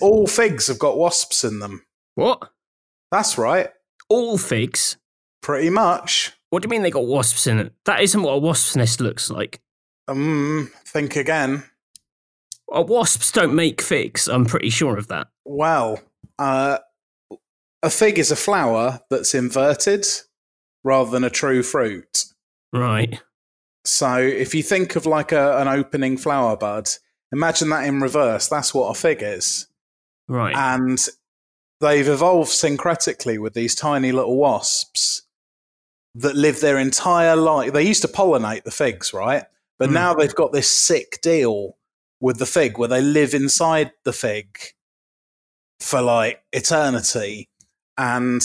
All figs have got wasps in them. What? That's right. All figs? Pretty much. What do you mean they got wasps in it? That isn't what a wasp's nest looks like. Um, think again. Uh, wasps don't make figs. I'm pretty sure of that. Well, uh, a fig is a flower that's inverted rather than a true fruit. Right. So if you think of like a, an opening flower bud, imagine that in reverse. That's what a fig is. Right. And they've evolved syncretically with these tiny little wasps that live their entire life. They used to pollinate the figs, right? But Mm. now they've got this sick deal with the fig where they live inside the fig for like eternity. And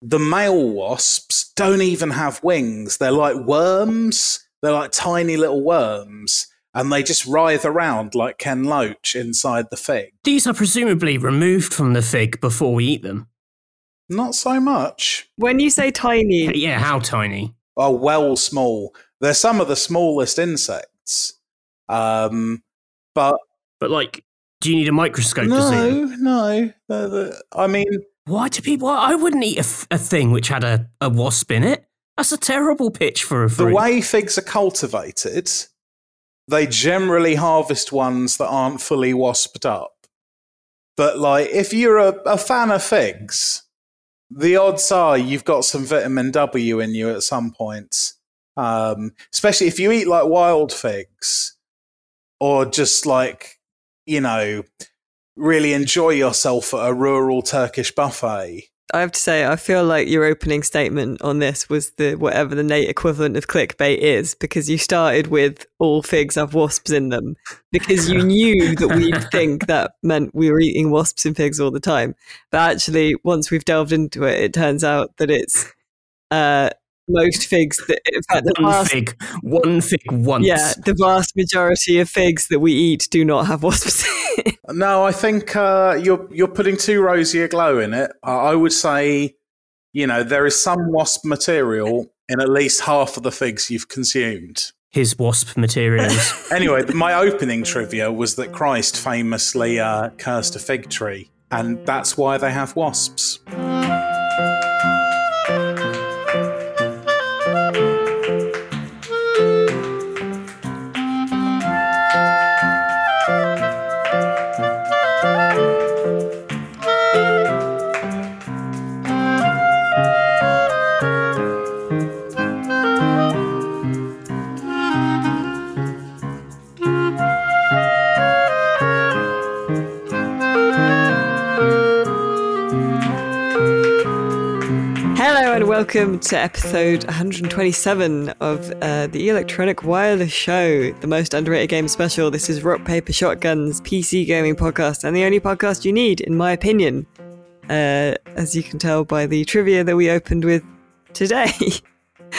the male wasps don't even have wings. They're like worms. They're like tiny little worms. And they just writhe around like Ken Loach inside the fig. These are presumably removed from the fig before we eat them. Not so much. When you say tiny, Yeah, how tiny? are well small. They're some of the smallest insects. Um, but But like, do you need a microscope to see them? no, no. The- the- I mean, Why do people? I wouldn't eat a, f- a thing which had a, a wasp in it. That's a terrible pitch for a fruit. the way figs are cultivated, they generally harvest ones that aren't fully wasped up. But like, if you're a, a fan of figs, the odds are you've got some vitamin W in you at some point. Um, especially if you eat like wild figs, or just like you know, really enjoy yourself at a rural Turkish buffet. I have to say, I feel like your opening statement on this was the whatever the Nate equivalent of clickbait is, because you started with all figs have wasps in them, because you knew that we'd think that meant we were eating wasps and figs all the time. But actually, once we've delved into it, it turns out that it's uh, most figs that, in fact, the one vast, fig, one fig once. yeah, the vast majority of figs that we eat do not have wasps. No, I think uh, you're you're putting too rosy a glow in it. I would say, you know, there is some wasp material in at least half of the figs you've consumed. His wasp materials. Anyway, my opening trivia was that Christ famously uh, cursed a fig tree, and that's why they have wasps. Welcome to episode 127 of uh, the Electronic Wireless Show, the most underrated game special. This is Rock Paper Shotgun's PC gaming podcast, and the only podcast you need, in my opinion, uh, as you can tell by the trivia that we opened with today.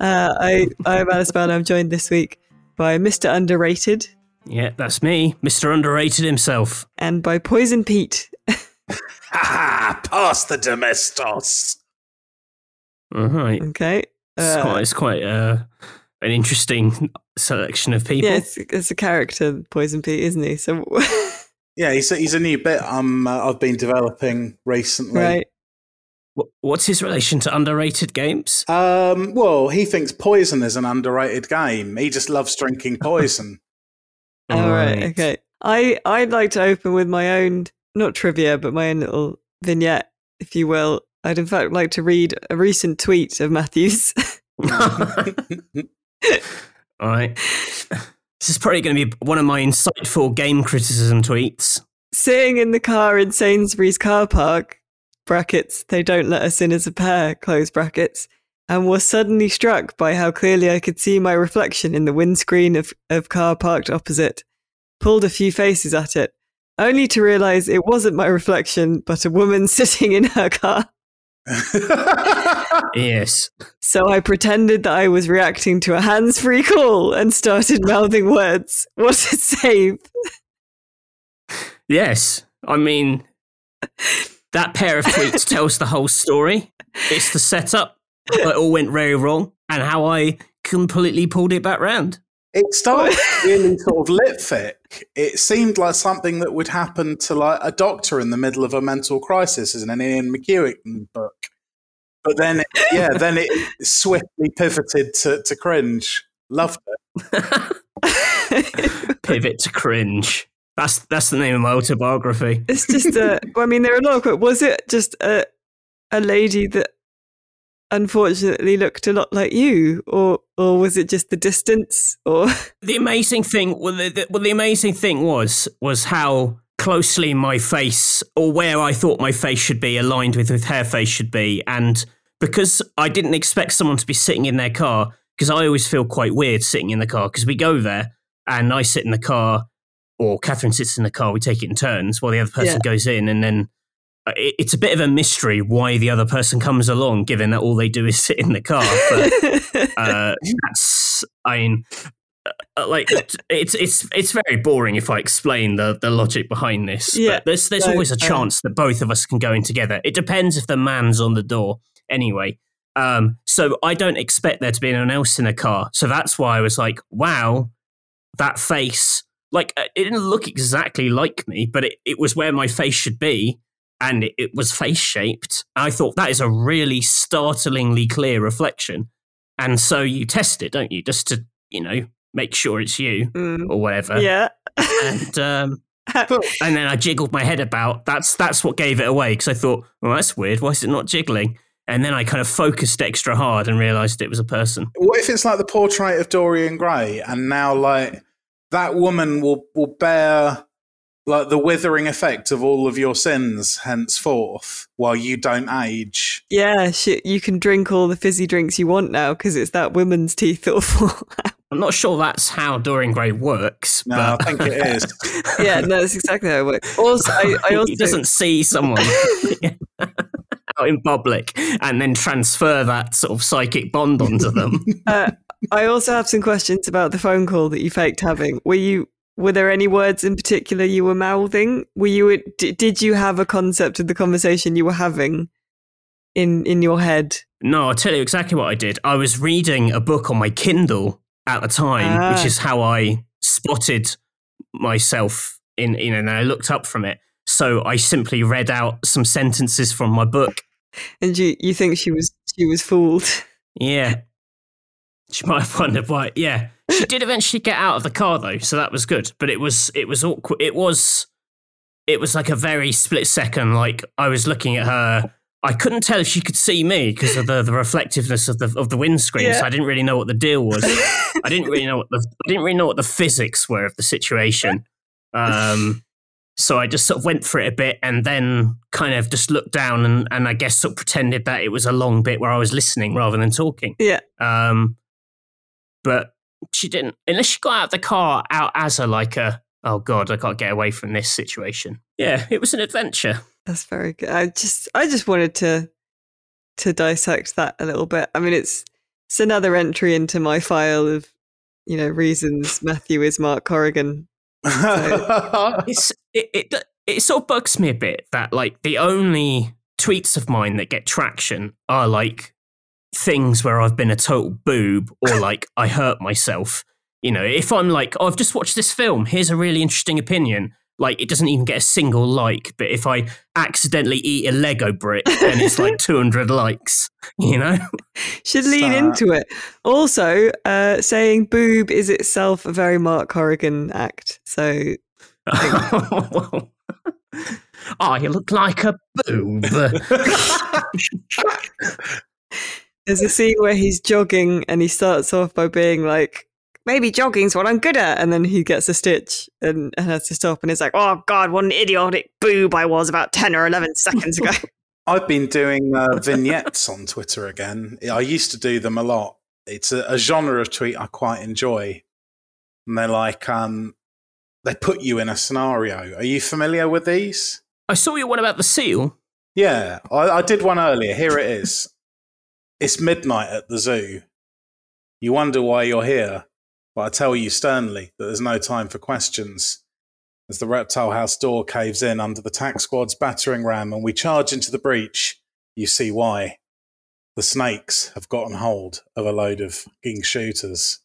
uh, I, I'm Alice Bell. I'm joined this week by Mr. Underrated yeah, that's me, Mr. Underrated himself. and by Poison Pete. Ha ha! Pass the domestos. All right. Okay. It's Uh, quite, it's quite uh, an interesting selection of people. yeah, it's, it's a character, Poison Pete, isn't he? So, Yeah, he's a, he's a new bit um, uh, I've been developing recently. right. What's his relation to underrated games? Um, well, he thinks poison is an underrated game. He just loves drinking poison. All right. Okay. I I'd like to open with my own not trivia, but my own little vignette, if you will. I'd in fact like to read a recent tweet of Matthews. All right. This is probably going to be one of my insightful game criticism tweets. Sitting in the car in Sainsbury's car park, brackets, they don't let us in as a pair, close brackets, and was suddenly struck by how clearly I could see my reflection in the windscreen of, of car parked opposite. Pulled a few faces at it, only to realize it wasn't my reflection, but a woman sitting in her car. Yes. So I pretended that I was reacting to a hands free call and started mouthing words. What a save! Yes. I mean, that pair of tweets tells the whole story. It's the setup. It all went very wrong and how I completely pulled it back round. It started really sort of litfic. It seemed like something that would happen to like a doctor in the middle of a mental crisis, as in an Ian McEwan book. But then, yeah, then it swiftly pivoted to, to cringe. Loved it. Pivot to cringe. That's that's the name of my autobiography. It's just a. I mean, there are a lot of. Was it just a a lady that unfortunately looked a lot like you, or or was it just the distance? Or the amazing thing, well, the, the, well, the amazing thing was was how closely my face, or where I thought my face should be, aligned with with her face should be, and because I didn't expect someone to be sitting in their car, because I always feel quite weird sitting in the car, because we go there and I sit in the car, or Catherine sits in the car, we take it in turns while the other person yeah. goes in, and then it's a bit of a mystery why the other person comes along, given that all they do is sit in the car. But uh, that's, I mean, uh, like it's it's it's very boring if I explain the the logic behind this. Yeah, but there's there's always a um, chance that both of us can go in together. It depends if the man's on the door. Anyway, um, so I don't expect there to be anyone else in the car. So that's why I was like, wow, that face. Like uh, it didn't look exactly like me, but it, it was where my face should be and it, it was face shaped. I thought that is a really startlingly clear reflection. And so you test it, don't you? Just to, you know, make sure it's you mm. or whatever. Yeah. and um, and then I jiggled my head about. That's that's what gave it away because I thought, well, that's weird. Why is it not jiggling? And then I kind of focused extra hard and realized it was a person. What if it's like the portrait of Dorian Gray, and now like that woman will will bear like the withering effect of all of your sins henceforth while you don't age. Yeah, shit, you can drink all the fizzy drinks you want now because it's that woman's teeth that fall I'm not sure that's how Dorian Gray works. No, but... I think it is. yeah, no, that's exactly how it works. Also, I, I also... he doesn't see someone out in public and then transfer that sort of psychic bond onto them. Uh, I also have some questions about the phone call that you faked having. Were you were there any words in particular you were mouthing? Were you did you have a concept of the conversation you were having in in your head? No, I'll tell you exactly what I did. I was reading a book on my Kindle at the time, ah. which is how I spotted myself in you know, and I looked up from it. So I simply read out some sentences from my book. And you you think she was she was fooled? Yeah. She might have wondered why. Yeah, she did eventually get out of the car though, so that was good. But it was it was awkward. It was it was like a very split second. Like I was looking at her. I couldn't tell if she could see me because of the, the reflectiveness of the of the windscreen. Yeah. So I didn't really know what the deal was. I didn't really know what the I didn't really know what the physics were of the situation. Um, so I just sort of went for it a bit and then kind of just looked down and, and I guess sort of pretended that it was a long bit where I was listening rather than talking. Yeah. Um, but she didn't unless she got out of the car out as a like a oh god i can't get away from this situation. Yeah it was an adventure. That's very good. I just i just wanted to to dissect that a little bit. I mean it's it's another entry into my file of you know reasons matthew is mark corrigan. So. it's it, it it sort of bugs me a bit that like the only tweets of mine that get traction are like things where I've been a total boob or like I hurt myself. You know, if I'm like, oh, I've just watched this film, here's a really interesting opinion. Like, it doesn't even get a single like. But if I accidentally eat a Lego brick, then it's like 200 likes, you know? Should lean into it. Also, uh, saying boob is itself a very Mark Corrigan act. So. oh, you look like a boob. There's a scene where he's jogging and he starts off by being like, maybe jogging's what I'm good at. And then he gets a stitch and, and has to stop. And he's like, oh, God, what an idiotic boob I was about 10 or 11 seconds ago. I've been doing uh, vignettes on Twitter again. I used to do them a lot. It's a, a genre of tweet I quite enjoy. And they're like, um, they put you in a scenario. Are you familiar with these? I saw you one about the seal. Yeah, I, I did one earlier. Here it is. It's midnight at the zoo. You wonder why you're here, but I tell you sternly that there's no time for questions. As the reptile house door caves in under the tax squad's battering ram and we charge into the breach, you see why. The snakes have gotten hold of a load of ging shooters.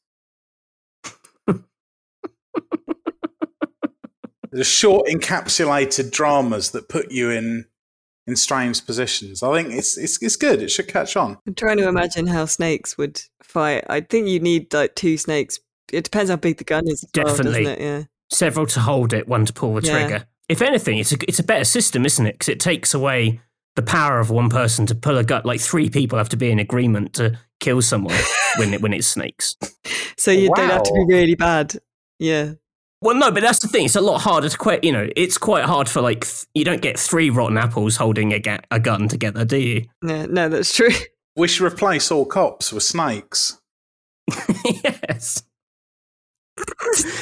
the short encapsulated dramas that put you in in strange positions. I think it's it's it's good. It should catch on. I'm trying to imagine how snakes would fight. I think you need like two snakes. It depends how big the gun is. Definitely. well, doesn't it? Yeah. Several to hold it, one to pull the Yeah. trigger. If anything, it's a it's a better system, isn't it? Because it takes away the power of one person to pull a gun. Like three people have to be in agreement to kill someone when it when it's snakes. So you don't have to be really bad. Yeah. Well, no, but that's the thing. It's a lot harder to quit. You know, it's quite hard for like th- you don't get three rotten apples holding a, ga- a gun together, do you? Yeah. No, that's true. We should replace all cops with snakes. yes.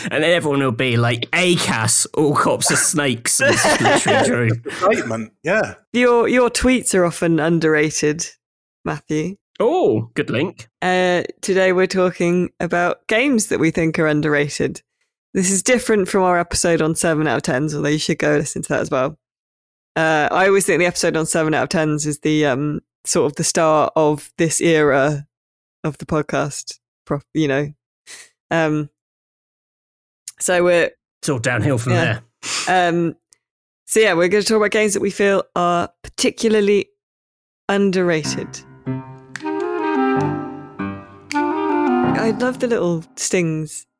and then everyone will be like, ACAS, all cops are snakes. And it's literally true. Statement. Yeah. Your your tweets are often underrated, Matthew. Oh, good link. Uh, today we're talking about games that we think are underrated. This is different from our episode on seven out of tens, although you should go listen to that as well. Uh, I always think the episode on seven out of tens is the um, sort of the start of this era of the podcast. You know, um, so we're It's all downhill from Yeah. there. um, so yeah, we're going to talk about games that we feel are particularly underrated. I love the little stings, in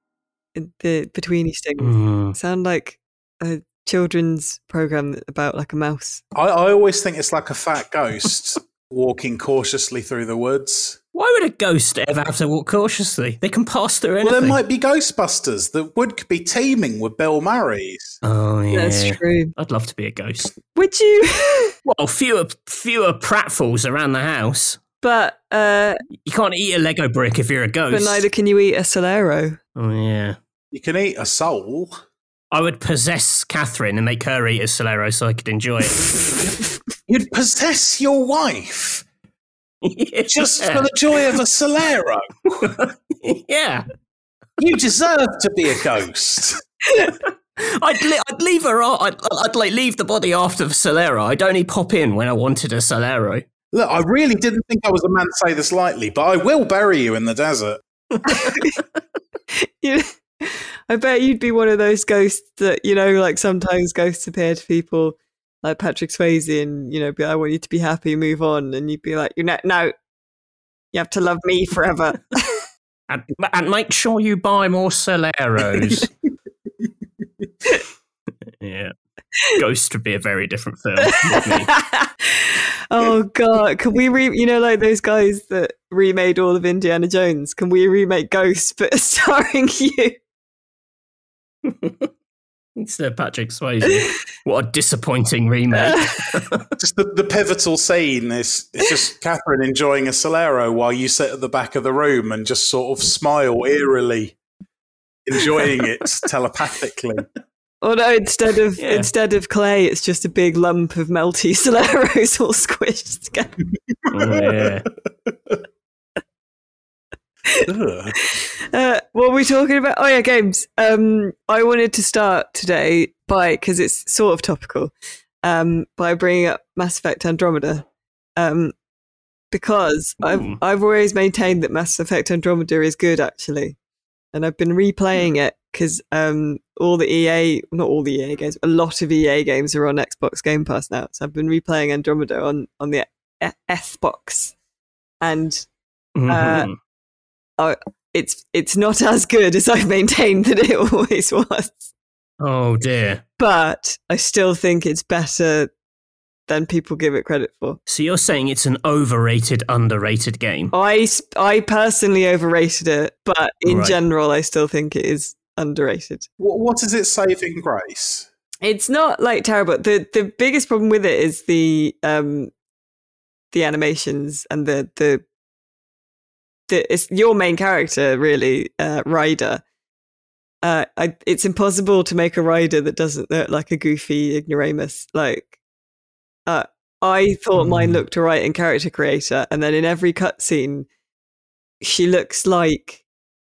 the betweeny stings. Mm. Sound like a children's program about like a mouse. I, I always think it's like a fat ghost walking cautiously through the woods. Why would a ghost ever have to walk cautiously? They can pass through anything. Well, there might be Ghostbusters. The wood could be teeming with Bill Murray's. oh, yeah. That's true. I'd love to be a ghost. Would you? Well, fewer fewer pratfalls around the house. but uh, You can't eat a Lego brick if you're a ghost. but neither can you eat a Solero. Oh, yeah. You can eat a soul. I would possess Catherine and make her eat a Solero so I could enjoy it. You'd possess your wife just for the joy of a Solero. yeah. You deserve to be a ghost. I'd, li- I'd leave her. I'd, I'd like leave the body after the Solero. I'd only pop in when I wanted a Solero. Look, I really didn't think I was a man to say this lightly, but I will bury you in the desert. You I bet you'd be one of those ghosts that, you know, like sometimes ghosts appear to people like Patrick Swayze and, you know, be I want you to be happy, move on. And you'd be like, you know, no, you have to love me forever. And, and make sure you buy more Soleros. yeah. Ghost would be a very different film. oh, God. Can we, re- you know, like those guys that remade all of Indiana Jones? Can we remake Ghosts but starring you? Instead of uh, Patrick Swayze. What a disappointing remake. Just the, the pivotal scene is it's just Catherine enjoying a Solero while you sit at the back of the room and just sort of smile eerily, enjoying it telepathically. Oh no, instead of Yeah. instead of clay, it's just a big lump of melty Soleros all squished together. Oh, yeah. Uh, what are we talking about? Oh yeah, games. Um, I wanted to start today by because it's sort of topical, um, by bringing up Mass Effect Andromeda, um, because I've I've always maintained that Mass Effect Andromeda is good actually, and I've been replaying it because um, all the EA, not all the EA games, a lot of EA games are on Xbox Game Pass now, so I've been replaying Andromeda on on the Xbox, and It's it's not as good as I've maintained that it always was. oh, dear. But I still think it's better than people give it credit for. So you're saying it's an overrated, underrated game? I, I personally overrated it, but in Right. general, I still think it is underrated. What, what is it saving grace? It's not like terrible. the The biggest problem with it is the um the animations and the the the it's your main character really, uh, Ryder. Uh, I, it's impossible to make a Ryder that doesn't look like a goofy ignoramus. Like, uh, I thought mine Mm. looked alright in character creator, and then in every cutscene, she looks like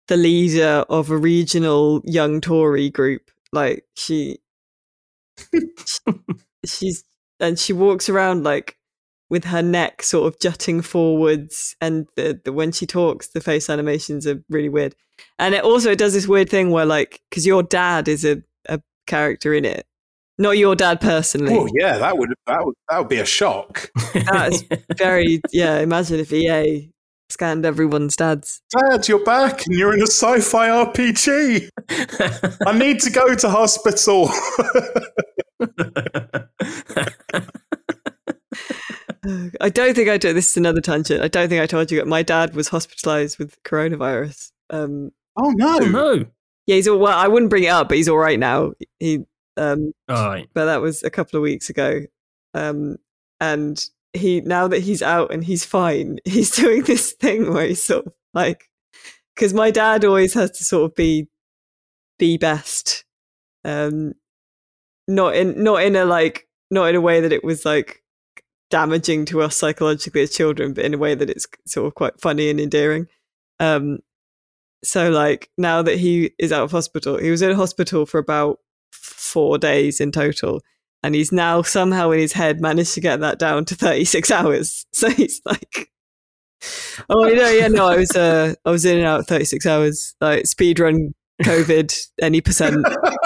the leader of a regional young Tory group. Like she, she's and she walks around like with her neck sort of jutting forwards and the, the when she talks the face animations are really weird and it also it does this weird thing where like because your dad is a, a character in it. Not your dad personally. Oh yeah, that would that would that would be a shock. That's very yeah. Imagine if EA scanned everyone's dads. Dad, you're back and you're in a sci-fi RPG. I need to go to hospital. I don't think I did. This is another tangent. I don't think I told you. My dad was hospitalized with coronavirus. Um, oh no! Oh, no. yeah, he's all well. I wouldn't bring it up, but he's all right now. He, um, All right. but that was a couple of weeks ago. Um, and he now that he's out and he's fine, he's doing this thing where he's sort of like, because my dad always has to sort of be the best, um, not in not in a like not in a way that it was like damaging to us psychologically as children, but in a way that it's sort of quite funny and endearing. Um, so like now that he is out of hospital, he was in hospital for about four days in total, and he's now somehow in his head managed to get that down to 36 hours. So he's like, "Oh no, yeah, no, I was uh, I was in and out 36 hours, like speed run COVID any percent."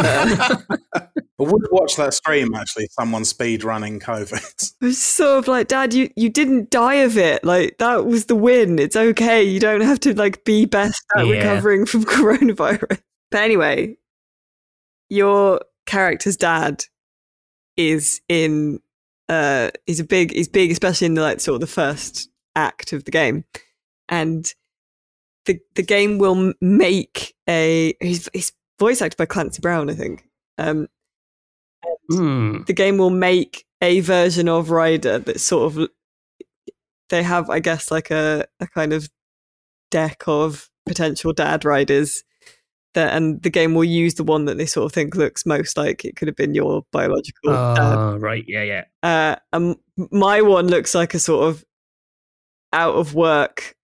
I would watch that stream actually. Someone speed running COVID. It's sort of like, Dad, you, you didn't die of it. Like that was the win. It's okay. You don't have to like be best at Yeah. recovering from coronavirus. But anyway, your character's dad is in uh he's a big he's big, especially in the like sort of the first act of the game. And the the game will make a he's, he's voice acted by Clancy Brown, I think. Um Hmm. the game will make a version of Ryder that sort of they have, I guess, like a, a kind of deck of potential dad Ryders that and the game will use the one that they sort of think looks most like it could have been your biological dad. Oh, right. Yeah, yeah. Uh, and my one looks like a sort of out of work,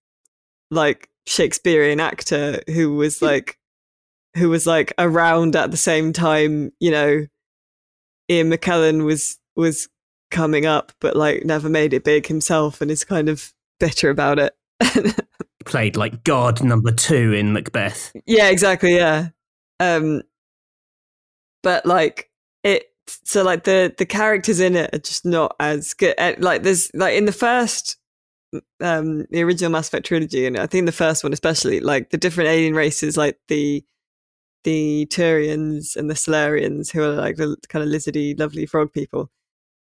like Shakespearean actor who was like, who was like around at the same time, you know, Ian McKellen was was coming up, but like never made it big himself, and is kind of bitter about it. Played like God number two in Macbeth. Yeah, exactly. Yeah. Um, but like it, so like the the characters in it are just not as good. uh, Like there's like in the first, um, the original Mass Effect trilogy, and I think the first one especially, like the different alien races, like the the Turians and the Salarians, who are like the kind of lizardy, lovely frog people.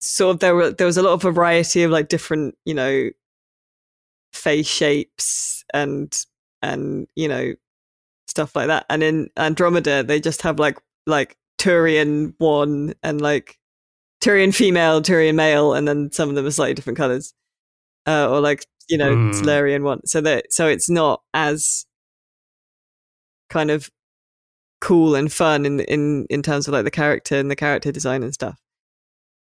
Sort of there were there was a lot of variety of like different, you know, face shapes and and you know stuff like that. And in Andromeda, they just have like like Turian one and like Turian female, Turian male, and then some of them are slightly different colors, uh, or like you know Hmm. Salarian one. So that so it's not as kind of cool and fun in in in terms of like the character and the character design and stuff.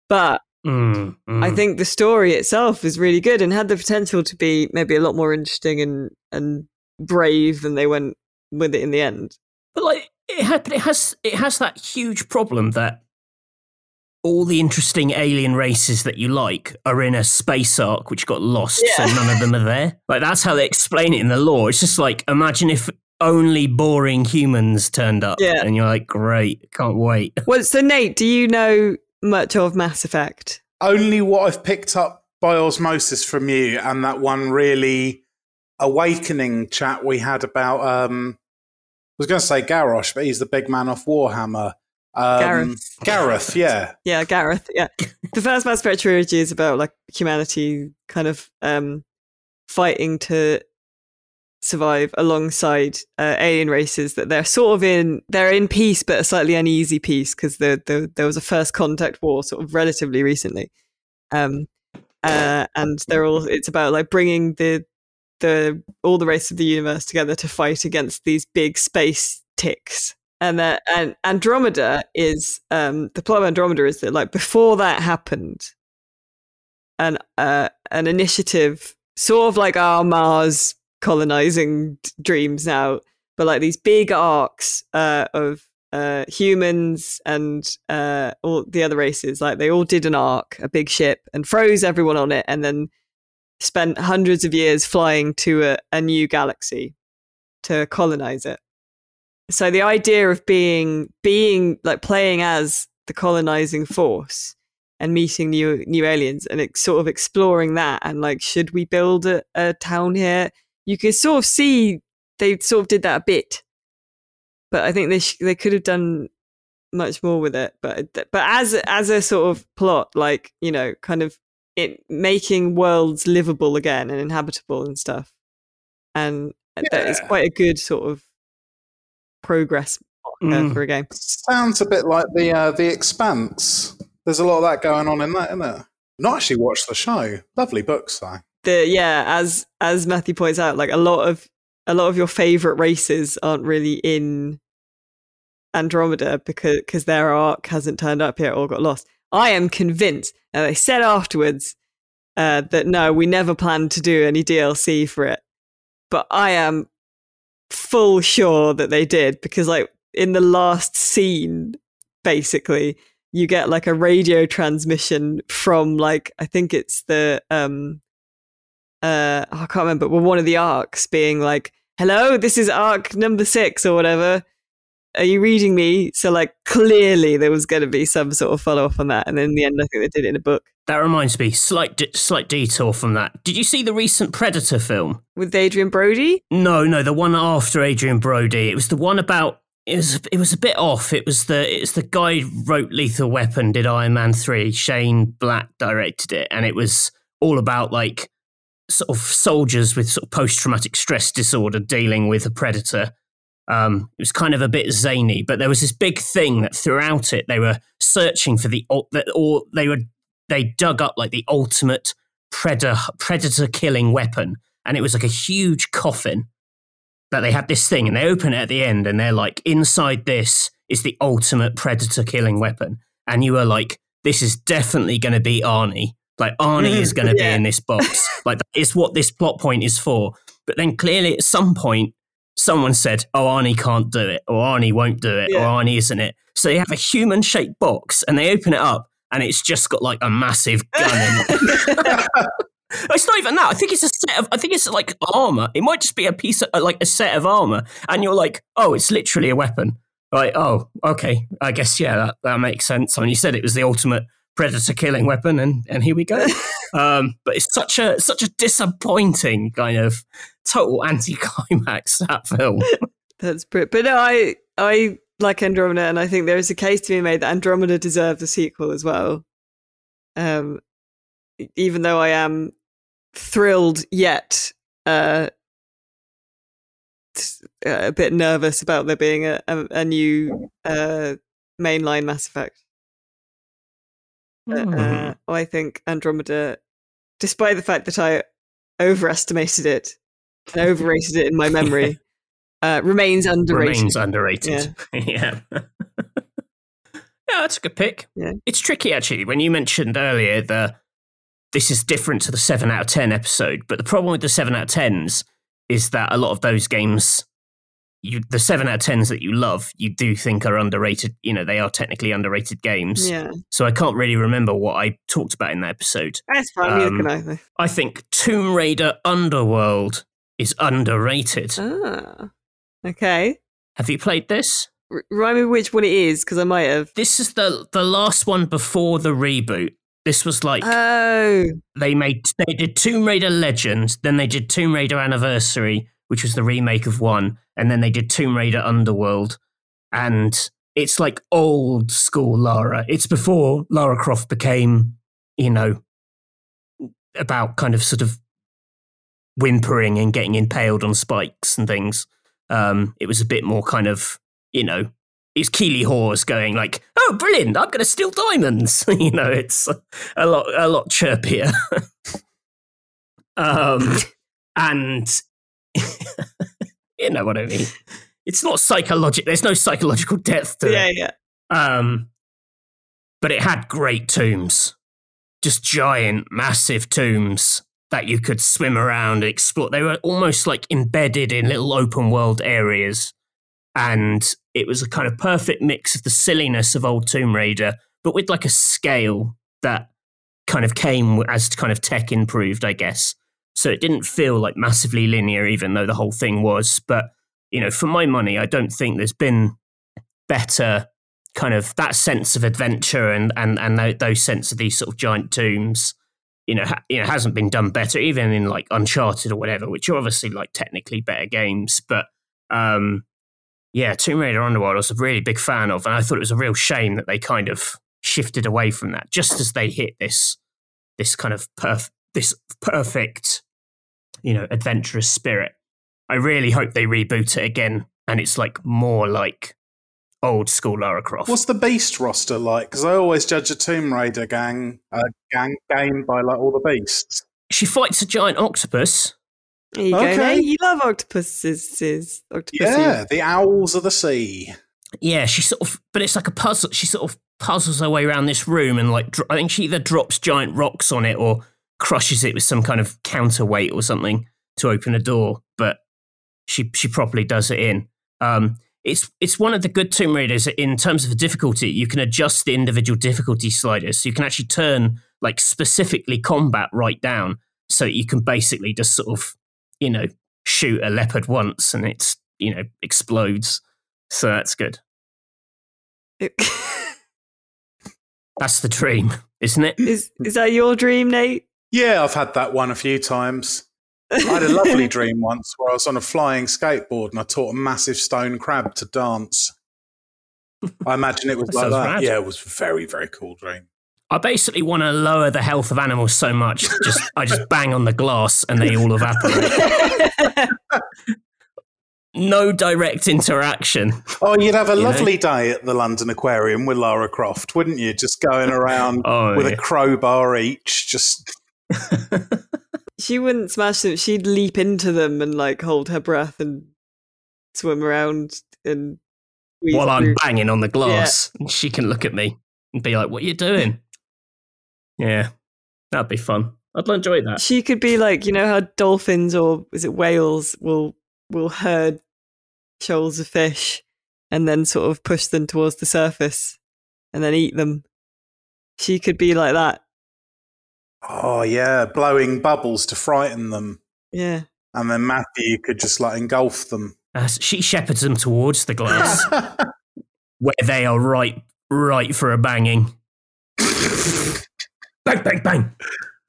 But Mm, I mm. think the story itself is really good and had the potential to be maybe a lot more interesting and and brave than they went with it in the end. But like it had, but it has it has that huge problem that all the interesting alien races that you like are in a space ark which got lost, so none of them are there. Like that's how they explain it in the lore. It's just like imagine if only boring humans turned up, Yeah. and you're like, great, can't wait. Well, so Nate, do you know much of Mass Effect? Only what I've picked up by osmosis from you and that one really awakening chat we had about. Um, I was going to say Garrosh, but he's the big man off Warhammer. Um, Gareth. Gareth, yeah. Yeah, Gareth. Yeah, the first Mass Effect trilogy is about like humanity kind of um, fighting to survive alongside uh, alien races that they're sort of in they're in peace but a slightly uneasy peace because the, the there was a first contact war sort of relatively recently um uh and they're all it's about like bringing the the all the race of the universe together to fight against these big space ticks and and andromeda is um the plot of andromeda is that like before that happened an uh an initiative sort of like our mars colonizing dreams now but like these big arks uh of uh humans and uh all the other races like they all did an ark a big ship and froze everyone on it and then spent hundreds of years flying to a, a new galaxy to colonize it so the idea of being being like playing as the colonizing force and meeting new new aliens and it's sort of exploring that and like should we build a, a town here? You can sort of see they sort of did that a bit. But i think they sh- they could have done much more with it. But but as as a sort of plot like you know kind of it making worlds livable again and inhabitable and stuff. And that is quite a good sort of progress marker Mm. for a game Sounds a bit like the uh, the Expanse. There's a lot of that going on in that, isn't it? Not actually watched the show. Lovely books though. the yeah as as matthew points out like a lot of a lot of your favorite races aren't really in andromeda because because their ark hasn't turned up yet or got lost i am convinced and they said afterwards uh, that no we never planned to do any dlc for it but i am full sure that they did because like in the last scene basically you get like a radio transmission from like i think it's the um uh i can't remember but one of the arks being like hello this is ark number six or whatever are you reading me so like clearly there was going to be some sort of follow-up on that and then in the end i think they did it in a book That reminds me, slight di- slight detour from that. Did you see the recent Predator film? with adrien brody No, no, the one after Adrien Brody. It was the one about. It was it was a bit off. It was the it's the guy wrote Lethal Weapon, did Iron Man three. Shane Black directed it, and it was all about like sort of soldiers with sort of post traumatic stress disorder dealing with a predator. Um, it was kind of a bit zany, but there was this big thing that throughout it they were searching for the or they were they dug up like the ultimate predator predator killing weapon, and it was like a huge coffin that they had this thing, and they open it at the end, and they're like, inside this is the ultimate predator killing weapon, and you were like, this is definitely going to be Arnie. Like Arnie is going to Yeah. be in this box. like it's what this plot point is for. But then clearly at some point someone said, "Oh, Arnie can't do it, or Arnie won't do it, Yeah. or Arnie isn't it." So they have a human-shaped box, and they open it up, and it's just got like a massive gun in it. it's not even that. I think it's a set of. I think it's like armor. It might just be a piece of uh, like a set of armor, and you're like, "Oh, it's literally a weapon." Like, oh, okay. I guess yeah, that, that makes sense. I mean, you said it was the ultimate predator killing weapon, and and here we go. um, but it's such a such a disappointing kind of total anticlimax that film. That's brilliant. But no, I I like Andromeda, and I think there is a case to be made that Andromeda deserved a sequel as well. Um, even though I am thrilled yet uh, uh, a bit nervous about there being a a, a new uh, mainline Mass Effect. Hmm. Uh, I think Andromeda, despite the fact that I overestimated it and overrated it in my memory, uh, remains underrated. Remains underrated. Yeah. yeah, that's a good pick. Yeah. It's tricky actually. When you mentioned earlier the this is different to the seven out of ten episode, but the problem with the seven out of tens is that a lot of those games you the seven out of tens that you love, you do think are underrated. You know, they are technically underrated games. Yeah, So I can't really remember what I talked about in that episode. that's fine. Um, can I. I think Tomb Raider Underworld is underrated. Ah, okay. Have you played this? R- remind me which one it is because I might have. This is the the last one before the reboot. This was like Oh, they made they did Tomb Raider Legends, then they did Tomb Raider Anniversary, which was the remake of one, and then they did Tomb Raider Underworld, and it's like old school Lara. It's before Lara Croft became, you know, about kind of sort of whimpering and getting impaled on spikes and things. Um, it was a bit more kind of, you know, it's Keeley Hawes going like, "Oh, brilliant! I'm going to steal diamonds." you know, it's a lot, a lot chirpier. um, and you know what I mean. It's not psychological. There's no psychological depth to yeah, it. yeah. Um, but it had great tombs, just giant, massive tombs that you could swim around and explore. They were almost like embedded in little open world areas. And it was a kind of perfect mix of the silliness of old Tomb Raider, but with like a scale that kind of came as kind of tech improved, I guess. So it didn't feel like massively linear, even though the whole thing was. But you know, for my money, I don't think there's been better kind of that sense of adventure and and and those sense of these sort of giant tombs. You know, ha, you know, hasn't been done better, even in like Uncharted or whatever, which are obviously like technically better games. But um, yeah, Tomb Raider Underworld I was a really big fan of, and I thought it was a real shame that they kind of shifted away from that just as they hit this this kind of perf- this perfect, you know, adventurous spirit. I really hope they reboot it again and it's like more like old school Lara Croft. What's the beast roster like? Because I always judge a Tomb Raider gang uh, gang game by like all the beasts. She fights a giant octopus. There you okay. go. Now. You love octopuses. Octopuses. Yeah, the owls of the sea. Yeah, she sort of, but it's like a puzzle. She sort of puzzles her way around this room and like, I think she either drops giant rocks on it or crushes it with some kind of counterweight or something to open a door. But she she properly does it in. Um, it's it's one of the good Tomb Raiders in terms of the difficulty. You can adjust the individual difficulty sliders, so you can actually turn like specifically combat right down, so you can basically just sort of you know shoot a leopard once and it's you know explodes. So that's good. that's the dream, isn't it? Is is that your dream, Nate? Yeah, I've had that one a few times. I had a lovely dream once where I was on a flying skateboard and I taught a massive stone crab to dance. I imagine it was that like that. Rad. Yeah, it was very, very cool dream. I basically want to lower the health of animals so much, just I just bang on the glass and they all evaporate. no direct interaction. Oh, you'd have a you lovely know? day at the London Aquarium with Lara Croft, wouldn't you? Just going around oh, with yeah. a crowbar each, just she wouldn't smash them. She'd leap into them and like hold her breath and swim around and while I'm banging on the glass. Yeah. She can look at me and be like, "What are you doing?" yeah, that'd be fun. I'd enjoy that. She could be like, you know, how dolphins or is it whales will will herd shoals of fish and then sort of push them towards the surface and then eat them. She could be like that Oh yeah, blowing bubbles to frighten them. Yeah. And then Matthew could just like engulf them. Uh, she shepherds them towards the glass, where they are right, right for a banging. bang, bang, bang.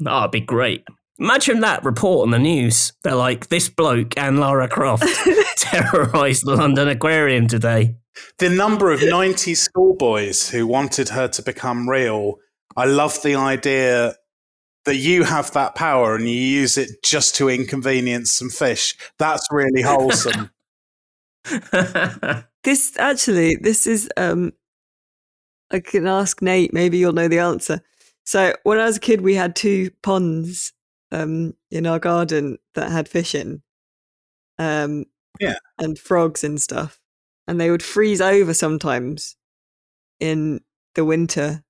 That'd be great. Imagine that report on the news. They're like, this bloke and Lara Croft terrorized the London Aquarium today. The number of 90 schoolboys who wanted her to become real. I love the idea that you have that power and you use it just to inconvenience some fish. That's really wholesome. this actually, this is um I can ask Nate, maybe you'll know the answer. So when I was a kid we had two ponds um in our garden that had fish in. Um yeah. and frogs and stuff. And they would freeze over sometimes in the winter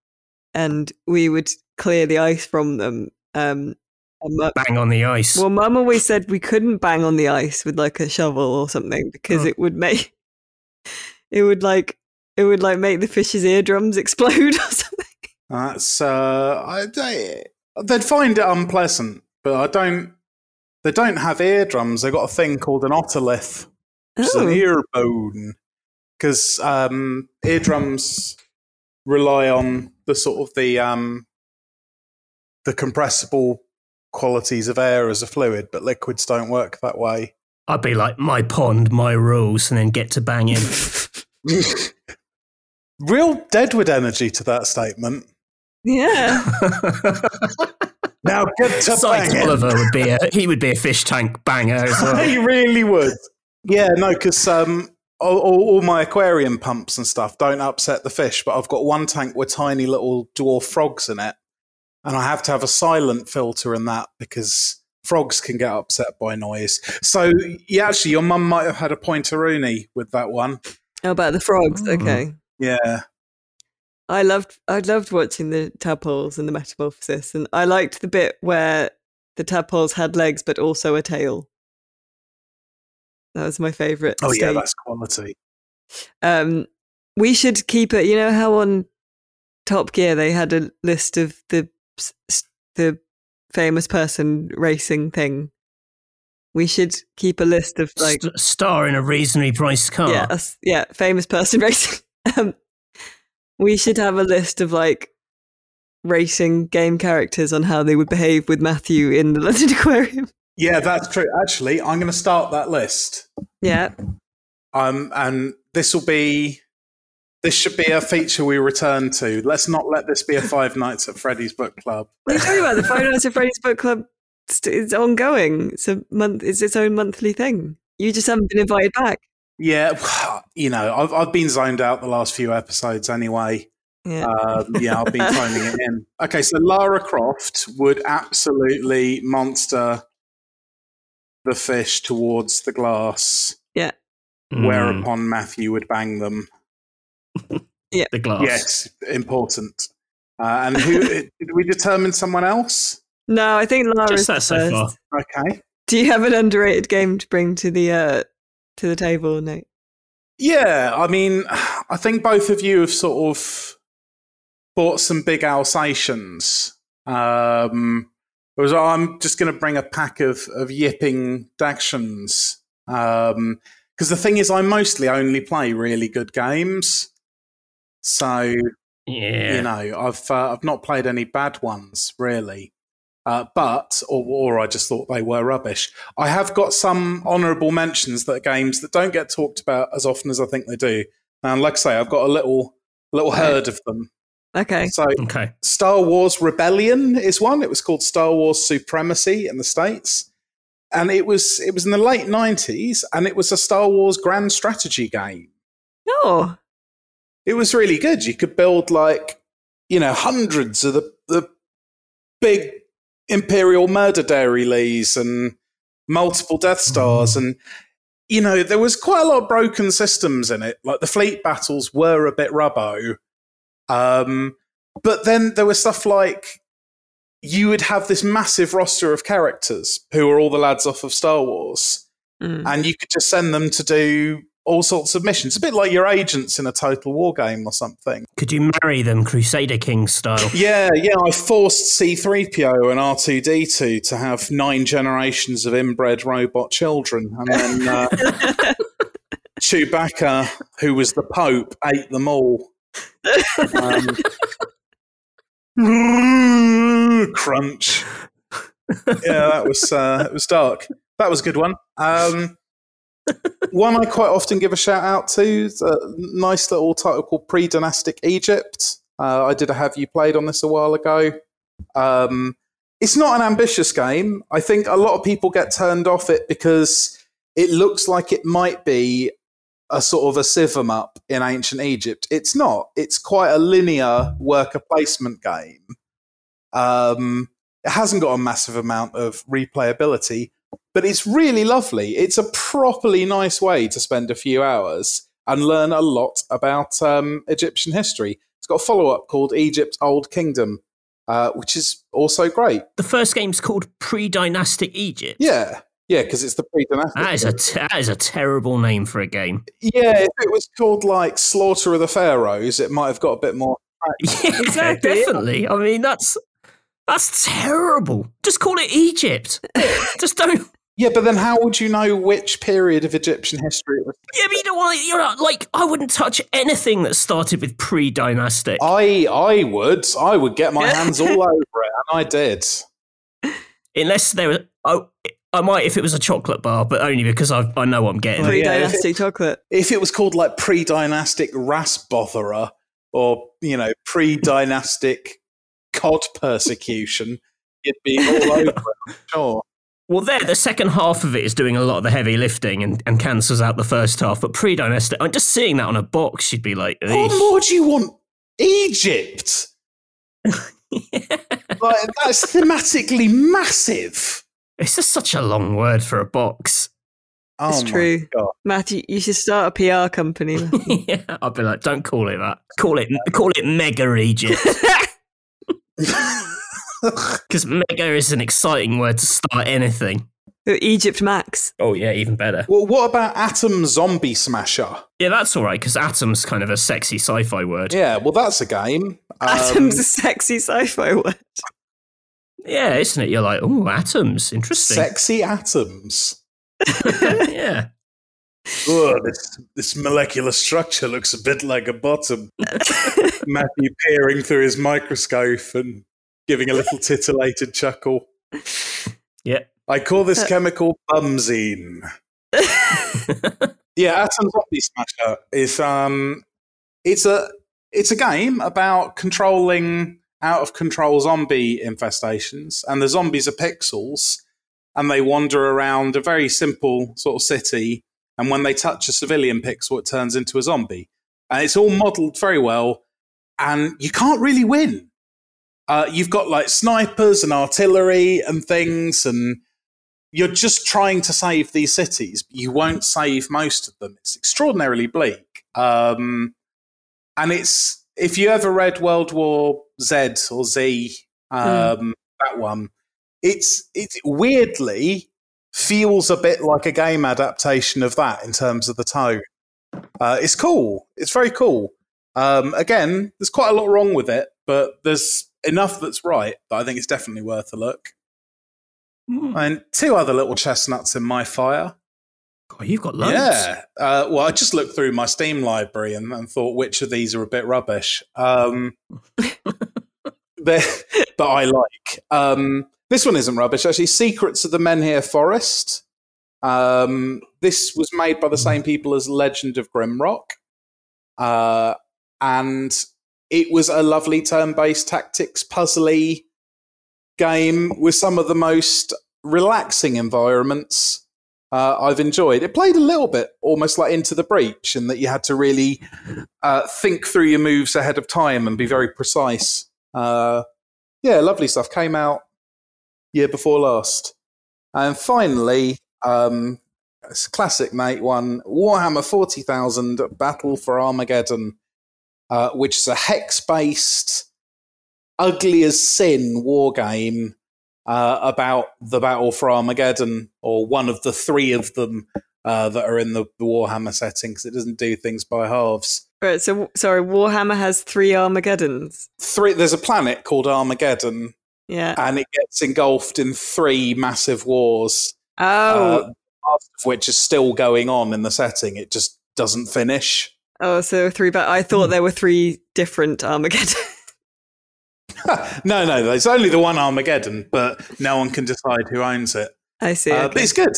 and we would clear the ice from them. Um, bang on the ice. Well, Mum always said we couldn't bang on the ice with like a shovel or something because oh. it would make it would like it would like make the fish's eardrums explode or something. That's uh, I, they, they'd find it unpleasant, but I don't. They don't have eardrums. They've got a thing called an otolith, which oh. is an oh. ear bone, because um, eardrums rely on the sort of the um, the compressible qualities of air as a fluid, but liquids don't work that way. I'd be like, my pond, my rules, and then get to bang in. Real Deadwood energy to that statement. Yeah. now get to Sykes Oliver would be a he would be a fish tank banger as well. he really would. Yeah, no, because um, all, all, my aquarium pumps and stuff don't upset the fish, but I've got one tank with tiny little dwarf frogs in it, and I have to have a silent filter in that because frogs can get upset by noise. So, yeah, actually, your mum might have had a pointer Rooney with that one. How about the frogs? Mm. Okay. Yeah. I loved I loved watching the tadpoles and the metamorphosis, and I liked the bit where the tadpoles had legs but also a tail. That was my favorite. Oh stage. yeah, that's quality. Um, we should keep it. You know how on Top Gear they had a list of the the famous person racing thing. we should keep a list of like St- star in a reasonably priced car. yeah, us- yeah, famous person racing. um, we should have a list of like racing game characters on how they would behave with Matthew in the London Aquarium. Yeah, that's true. Actually, I'm going to start that list. Yeah, Um, and this will be this should be a feature we return to. Let's not let this be a Five Nights at Freddy's book club. what are you talking about? The Five Nights at Freddy's book club is ongoing. It's a month. It's its own monthly thing. You just haven't been invited back. Yeah, you know, I've I've been zoned out the last few episodes anyway. Yeah. Um, yeah, I've been phoning it in. Okay, so Lara Croft would absolutely monster the fish towards the glass, Mm, whereupon Matthew would bang them. Yeah. The glass. Yes, important. Uh, and who did we determine someone else? no, I think Lara's Just that so first. far. Okay. Do you have an underrated game to bring to the uh, to the table, Nate? Yeah, I mean, I think both of you have sort of bought some big Alsatians. Um, whereas I'm just going to bring a pack of, of yipping Dachshunds. Because the thing is, I mostly only play really good games. So, Yeah. you know, I've, uh, I've not played any bad ones, really. Uh, but, or, or I just thought they were rubbish. I have got some honourable mentions that are games that don't get talked about as often as I think they do. And like I say, I've got a little little herd of them. Okay. So, Okay. Star Wars Rebellion is one. It was called Star Wars Supremacy in the states, and it was it was in the late nineties, and it was a Star Wars grand strategy game. Oh, It was really good. You could build like you know hundreds of the the big Imperial murder dairy lees and multiple Death mm-hmm. Stars, and you know there was quite a lot of broken systems in it. Like the fleet battles were a bit rubbo, um, but then there was stuff like you would have this massive roster of characters who are all the lads off of Star Wars, Mm. and you could just send them to do all sorts of missions. A bit like your agents in a Total War game or something. Could you marry them Crusader King style? Yeah, yeah. I forced C3PO and R2D2 to have nine generations of inbred robot children, and then uh, Chewbacca, who was the Pope, ate them all. Um, crunch. Yeah, that was uh, it was dark. That was a good one. Um, one I quite often give a shout out to is a nice little title called Pre Dynastic Egypt. Uh, I did a Have You Played on this a while ago. Um, it's not an ambitious game. I think a lot of people get turned off it because it looks like it might be a sort of a civ up in ancient Egypt. It's not. It's quite a linear worker placement game. Um, it hasn't got a massive amount of replayability, but it's really lovely. It's a properly nice way to spend a few hours and learn a lot about um, Egyptian history. It's got a follow up called Egypt Old Kingdom, uh, which is also great. The first game's called Pre-Dynastic Egypt. Yeah, yeah, because it's the pre dynastic. That is a that is a terrible name for a game. yeah, if it was called like Slaughter of the Pharaohs, it might have got a bit more. Yeah, Exactly, definitely. I mean, that's that's terrible. Just call it Egypt. Just don't. Yeah, but then how would you know which period of Egyptian history it was? Yeah, but you know what? You're not, like I wouldn't touch anything that started with pre-dynastic. I I would I would get my hands all over it, and I did. Unless there was, oh, I might if it was a chocolate bar, but only because I I know what I'm getting. Well, Pre yeah, if dynastic chocolate. If it was called like pre-dynastic Rasbotherer or you know pre-dynastic cod persecution, it'd be all over. it, I'm sure. Well, there, the second half of it is doing a lot of the heavy lifting and, and cancels out the first half. But pre-dynastic, I'm just seeing that on a box. You'd be like, What more do you want? Egypt. Like that's thematically massive. It's just such a long word for a box. Oh It's true. God. Matthew, you should start a PR company. Yeah, I'd be like, don't call it that. Call it call it Mega Egypt because Mega is an exciting word to start anything. Egypt Max. Oh yeah, even better. well, what about Atom Zombie Smasher? Yeah, that's all right because atom's kind of a sexy sci-fi word. Yeah, well, that's a game. Um, Atom's a sexy sci-fi word. Yeah, isn't it? You're like, oh, atoms, interesting. Sexy atoms. yeah. Oh, this this molecular structure looks a bit like a bottom. Matthew peering through his microscope and giving a little titillated chuckle. Yeah. I call this chemical bumzine. yeah, Atom Zombie Smasher is um, it's a it's a game about controlling out of control zombie infestations, and the zombies are pixels, and they wander around a very simple sort of city, and when they touch a civilian pixel, it turns into a zombie, and it's all modelled very well, and you can't really win. Uh, you've got like snipers and artillery and things, and you're just trying to save these cities, but you won't save most of them. It's extraordinarily bleak. Um, and it's if you ever read World War Z or Z, um, mm. that one, it's it weirdly feels a bit like a game adaptation of that in terms of the tone. Uh, it's cool. It's very cool. Um, again, there's quite a lot wrong with it, but there's enough that's right that I think it's definitely worth a look. Mm. And two other little chestnuts in my fire. God, you've got loads. Yeah. Uh, well, I just looked through my Steam library and, and thought which of these are a bit rubbish. Um, but, but I like. Um, this one isn't rubbish, actually. Secrets of the Menhir Forest. Um, this was made by the same people as Legend of Grimrock. Uh, and it was a lovely turn based tactics puzzly game with some of the most relaxing environments uh, I've enjoyed. It played a little bit almost like Into the Breach, in that you had to really uh, think through your moves ahead of time and be very precise. Uh, yeah, lovely stuff. Came out year before last. And finally, um, it's classic mate, one Warhammer 40,000 Battle for Armageddon, uh, which is a hex based ugly as sin war game uh, about the battle for Armageddon, or one of the three of them uh, that are in the, the Warhammer setting, because it doesn't do things by halves. Right. So, sorry, Warhammer has three Armageddons. Three. There's a planet called Armageddon. Yeah. And it gets engulfed in three massive wars. Oh. Uh, of which is still going on in the setting. It just doesn't finish. Oh, so three. But I thought hmm. there were three different Armageddon. no, no, there's only the one Armageddon, but no one can decide who owns it. I see. Uh, okay. But it's good.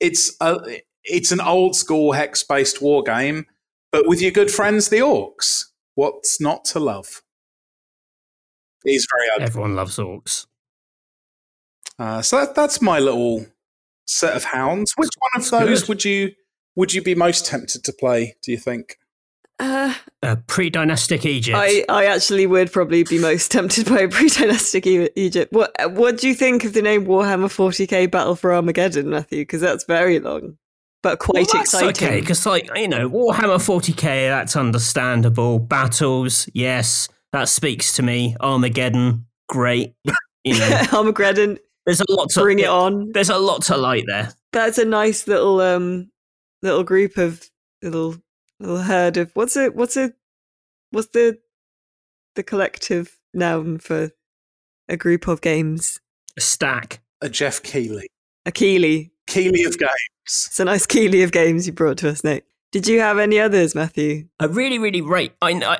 It's a, it's an old school hex based war game, but with your good friends, the orcs. What's not to love? He's very ugly. Everyone loves orcs. Uh, so that, that's my little set of hounds. Which one of those good. would you would you be most tempted to play? Do you think? Uh, uh, pre-dynastic Egypt. I, I actually would probably be most tempted by a pre-dynastic Egypt. What What do you think of the name Warhammer 40k Battle for Armageddon, Matthew? Because that's very long, but quite well, exciting. Okay, because like you know, Warhammer 40k, that's understandable. Battles, yes, that speaks to me. Armageddon, great. You know, Armageddon. There's a lot to bring it on. There's a lot to like there. That's a nice little um little group of little little herd of what's it what's it what's the the collective noun for a group of games? A stack. A Geoff Keighley. A Keighley. Keighley of games. It's a nice Keighley of games you brought to us, Nick. Did you have any others, Matthew? I really, really rate. I, I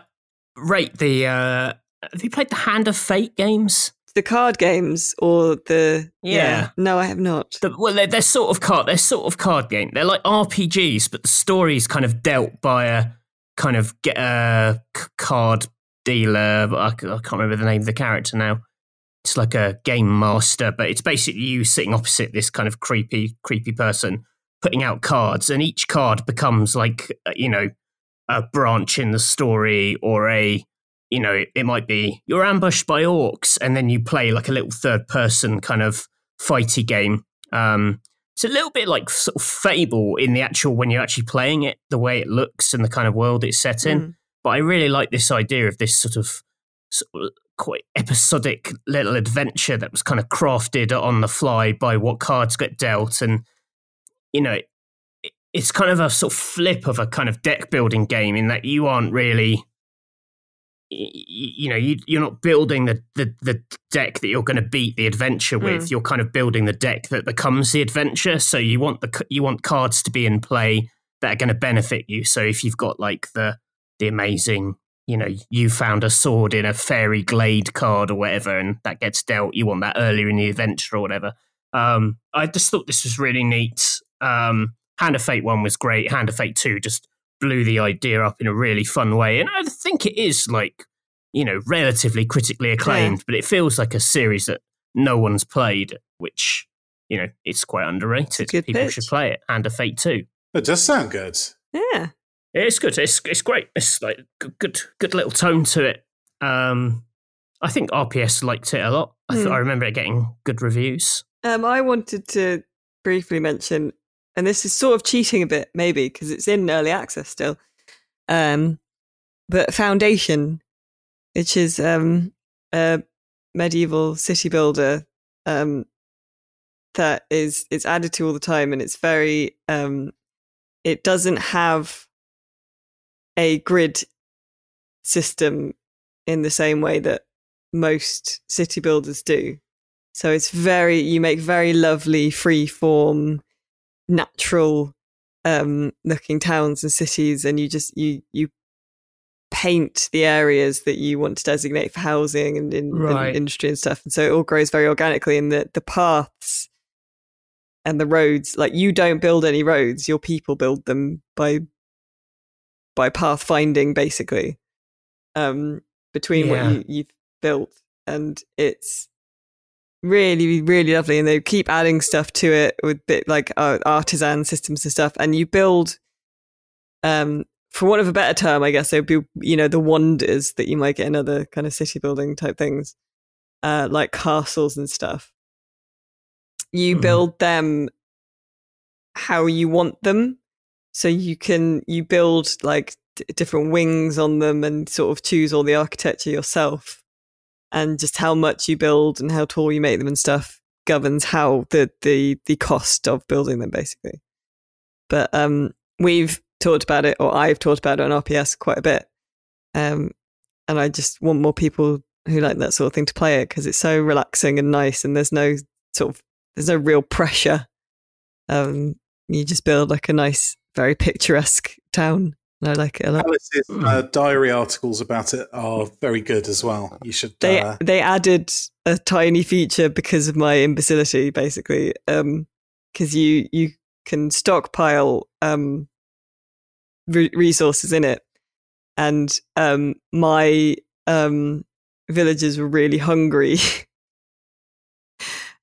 rate the. Uh, have you played the Hand of Fate games? The card games or the yeah? yeah. No, I have not. The, well, they're, they're, sort of card. They're sort of card game. They're like RPGs, but the story's kind of dealt by a kind of get a card dealer. I, I can't remember the name of the character now. It's like a game master, but it's basically you sitting opposite this kind of creepy, creepy person putting out cards, and each card becomes like uh, you know a branch in the story or a you know, it might be you're ambushed by orcs, and then you play like a little third person kind of fighty game. Um, it's a little bit like sort of Fable in the actual when you're actually playing it, the way it looks and the kind of world it's set in. Mm. But I really like this idea of this sort of, sort of quite episodic little adventure that was kind of crafted on the fly by what cards get dealt, and you know, it's kind of a sort of flip of a kind of deck building game in that you aren't really you know you, you're not building the, the, the deck that you're going to beat the adventure with. Mm. you're kind of building the deck that becomes the adventure. So you want the you want cards to be in play that are going to benefit you. So if you've got like the the amazing you know you found a sword in a fairy glade card or whatever and that gets dealt you want that earlier in the adventure or whatever. Um i just thought this was really neat. Um hand of fate 1 was great. Hand of fate 2 just blew the idea up in a really fun way. And I think it is like, you know, relatively critically acclaimed, but it feels like a series that no one's played, which, you know, it's quite underrated. good People pitch. should play it. And a Fate too. It does sound good. Yeah. It's good. It's it's great. It's like good good, good little tone to it. Um I think RPS liked it a lot. I, th- Hmm. I remember it getting good reviews. Um, I wanted to briefly mention, and this is sort of cheating a bit, maybe because it's in early access still. Um, but Foundation, which is um, a medieval city builder um, that is it's added to all the time, and it's very. Um, it doesn't have a grid system in the same way that most city builders do. So it's very you make very lovely free form natural um looking towns and cities and you just you you paint the areas that you want to designate for housing and in, Right. in industry and stuff and so it all grows very organically and the the paths and the roads like you don't build any roads your people build them by by path finding basically um between Yeah. what you, you've built and it's really really lovely and they keep adding stuff to it with bit like uh, artisan systems and stuff and you build um for want of a better term i guess they'd be you know the wonders that you might get in other kind of city building type things uh like castles and stuff. You Mhm. build them how you want them. So you can you build like d- different wings on them and sort of choose all the architecture yourself and just how much you build and how tall you make them and stuff governs how the the the cost of building them basically. But um we've talked about it or i've talked about it on rps quite a bit um and i just want more people who like that sort of thing to play it because it's so relaxing and nice and there's no sort of there's no real pressure. Um you just build like a nice very picturesque town i like it a lot Alice's uh, diary articles about it are very good as well. You should. they uh, they added a tiny feature because of my imbecility basically um because you you can stockpile um re- resources in it and um my um villagers were really hungry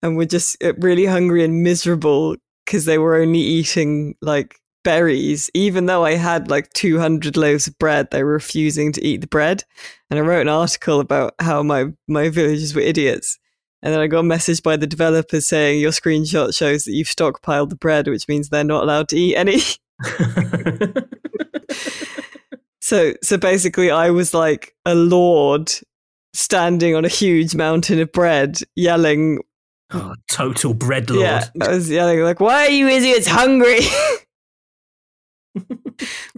and were just uh, really hungry and miserable because they were only eating like berries even though i had like 200 loaves of bread they were refusing to eat the bread and I wrote an article about how my my villagers were idiots. And then I got a message by the developers saying your screenshot shows that you've stockpiled the bread, which means they're not allowed to eat any. so so basically, I was like a lord standing on a huge mountain of bread, yelling, oh, total bread lord. "Yeah!" I was yelling like, "Why are you idiots hungry?"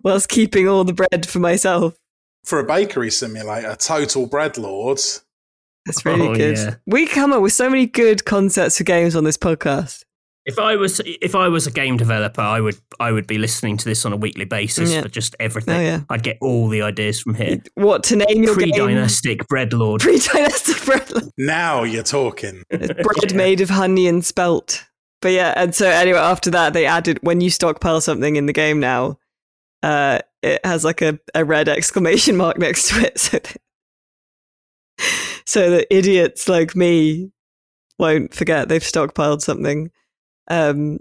Whilst keeping all the bread for myself. for a bakery simulator, Total Bread Lord. That's really Oh, good. yeah. We come up with so many good concepts for games on this podcast. If I was if I was a game developer, I would I would be listening to this on a weekly basis Yeah. for just everything. Oh yeah. I'd get all the ideas from here. What to name your? Pre-dynastic bread lord. Pre-dynastic bread. Now you're talking. It's bread Yeah. made of honey and spelt. But yeah, and so anyway, after that, they added when you stockpile something in the game now, uh, it has like a, a red exclamation mark next to it, so that, so that idiots like me won't forget they've stockpiled something. Um,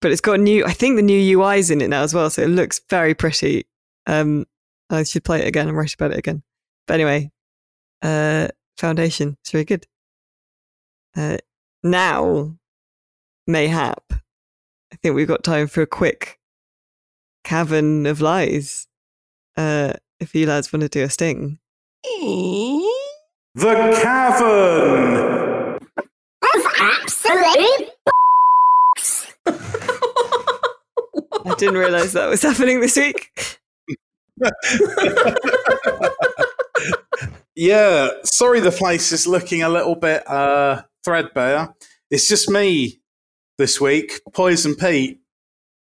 but it's got new. I think the new UI's in it now as well, so it looks very pretty. Um, I should play it again and write about it again. But anyway, uh, Foundation, it's very good. Uh, now, mayhap, I think we've got time for a quick cavern of lies. Uh, if you lads want to do a sting. The Cavern! Absolute. I didn't realize that was happening this week. Yeah, sorry the place is looking a little bit uh, threadbare. It's just me this week, Poison Pete,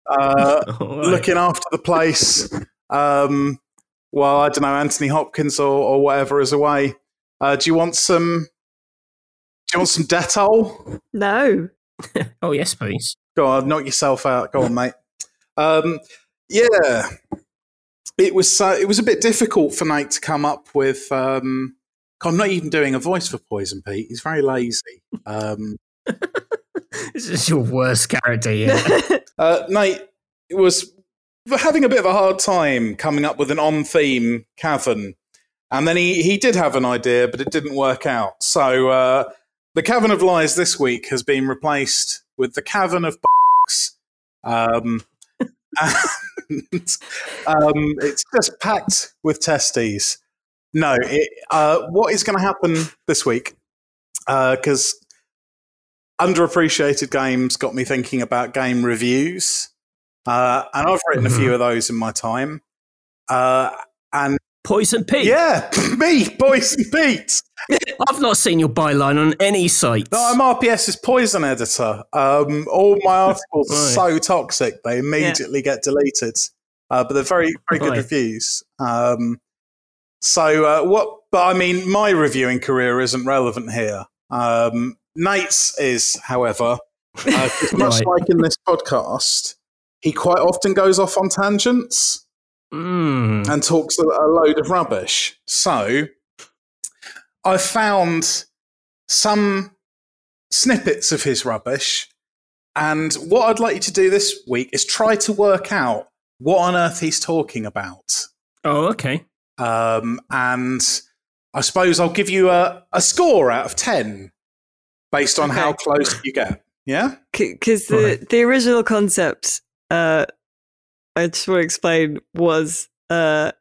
uh, All right. looking after the place. Um, well, I don't know, Anthony Hopkins or, or whatever is away. Uh, do you want some? Do you want some Dettol? no. Oh yes, please. Go on, knock yourself out. Go on, mate. Um, yeah, it was. Uh, it was a bit difficult for Nate to come up with. Um, I'm not even doing a voice for Poison Pete. He's very lazy. Um, This is your worst character yet. uh, Nate was having a bit of a hard time coming up with an on-theme cavern, and then he he did have an idea, but it didn't work out. So uh, the cavern of lies this week has been replaced with the cavern of box. Um, and, um, it's just packed with testes. No, it, uh, what is going to happen this week? Because underappreciated games got me thinking about game reviews, uh, and I've written a few of those in my time. Uh, and Poison Pete. yeah, me, Poison Pete. I've not seen your byline on any site. No, I'm RPS's poison editor. Um, all my articles are so toxic they immediately get deleted, uh, but they're very, very good Right. reviews. Um, so uh, what? But I mean, my reviewing career isn't relevant here. Um, Nate's is, however, uh, much Right. like in this podcast, he quite often goes off on tangents Mm. and talks a, a load of rubbish. So I found some snippets of his rubbish. And what I'd like you to do this week is try to work out what on earth he's talking about. Oh, okay. Um, and I suppose I'll give you a, a score out of 10 based on how close you get. Yeah? Because the, Right. the original concept, uh, I just want to explain, was uh,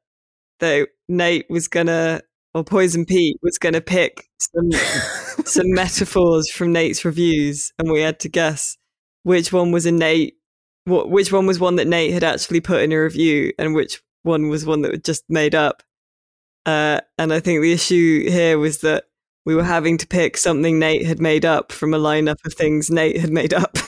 that Nate was gonna, or Poison Pete was gonna pick some some metaphors from Nate's reviews, and we had to guess which one was a Nate, what which one was one that Nate had actually put in a review, and which one was one that was just made up. Uh, and I think the issue here was that we were having to pick something Nate had made up from a lineup of things Nate had made up.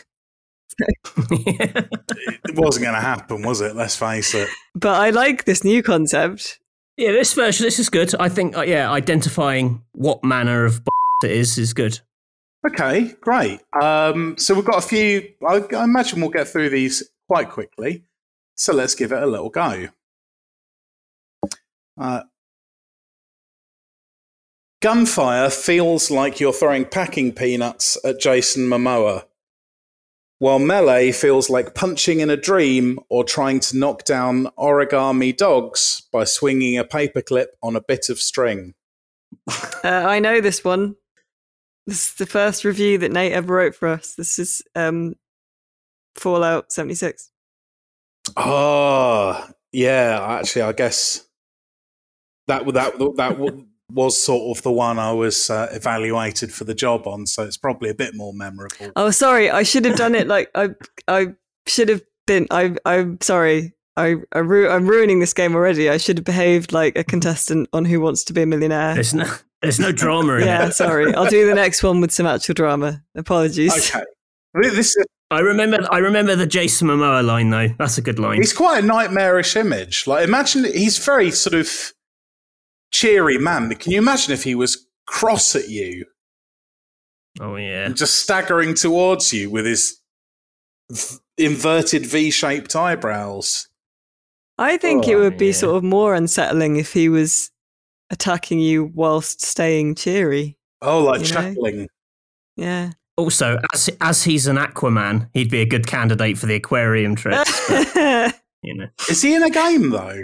It wasn't going to happen, was it? Let's face it. But I like this new concept. yeah, this version, this is good. I think, uh, yeah, identifying what manner of it is is good. Okay, great. Um, so we've got a few. I, I imagine we'll get through these quite quickly. So let's give it a little go. Uh, gunfire feels like you're throwing packing peanuts at Jason Momoa, while melee feels like punching in a dream or trying to knock down origami dogs by swinging a paperclip on a bit of string. Uh, I know this one. This is the first review that Nate ever wrote for us. This is um, Fallout 76. Oh, yeah. Actually, I guess that would that that was sort of the one I was uh, evaluated for the job on. So it's probably a bit more memorable. Oh, sorry. I should have done it like I I should have been. I I'm sorry. I, I ru- I'm ruining this game already. I should have behaved like a contestant on Who Wants to Be a Millionaire. There's no, there's no drama in Yeah, it. sorry. I'll do the next one with some actual drama. Apologies. Okay, this is I remember, I remember the Jason Momoa line though. That's a good line. he's quite a nightmarish image. Like imagine he's very sort of cheery man. But can you imagine if he was cross at you Oh yeah. and just staggering towards you with his v- inverted V-shaped eyebrows? I think it Oh, would be yeah. sort of more unsettling if he was attacking you whilst staying cheery. Oh, like You know? chuckling. Yeah. Also, as as he's an Aquaman, he'd be a good candidate for the aquarium tricks. you know. Is he in a game though?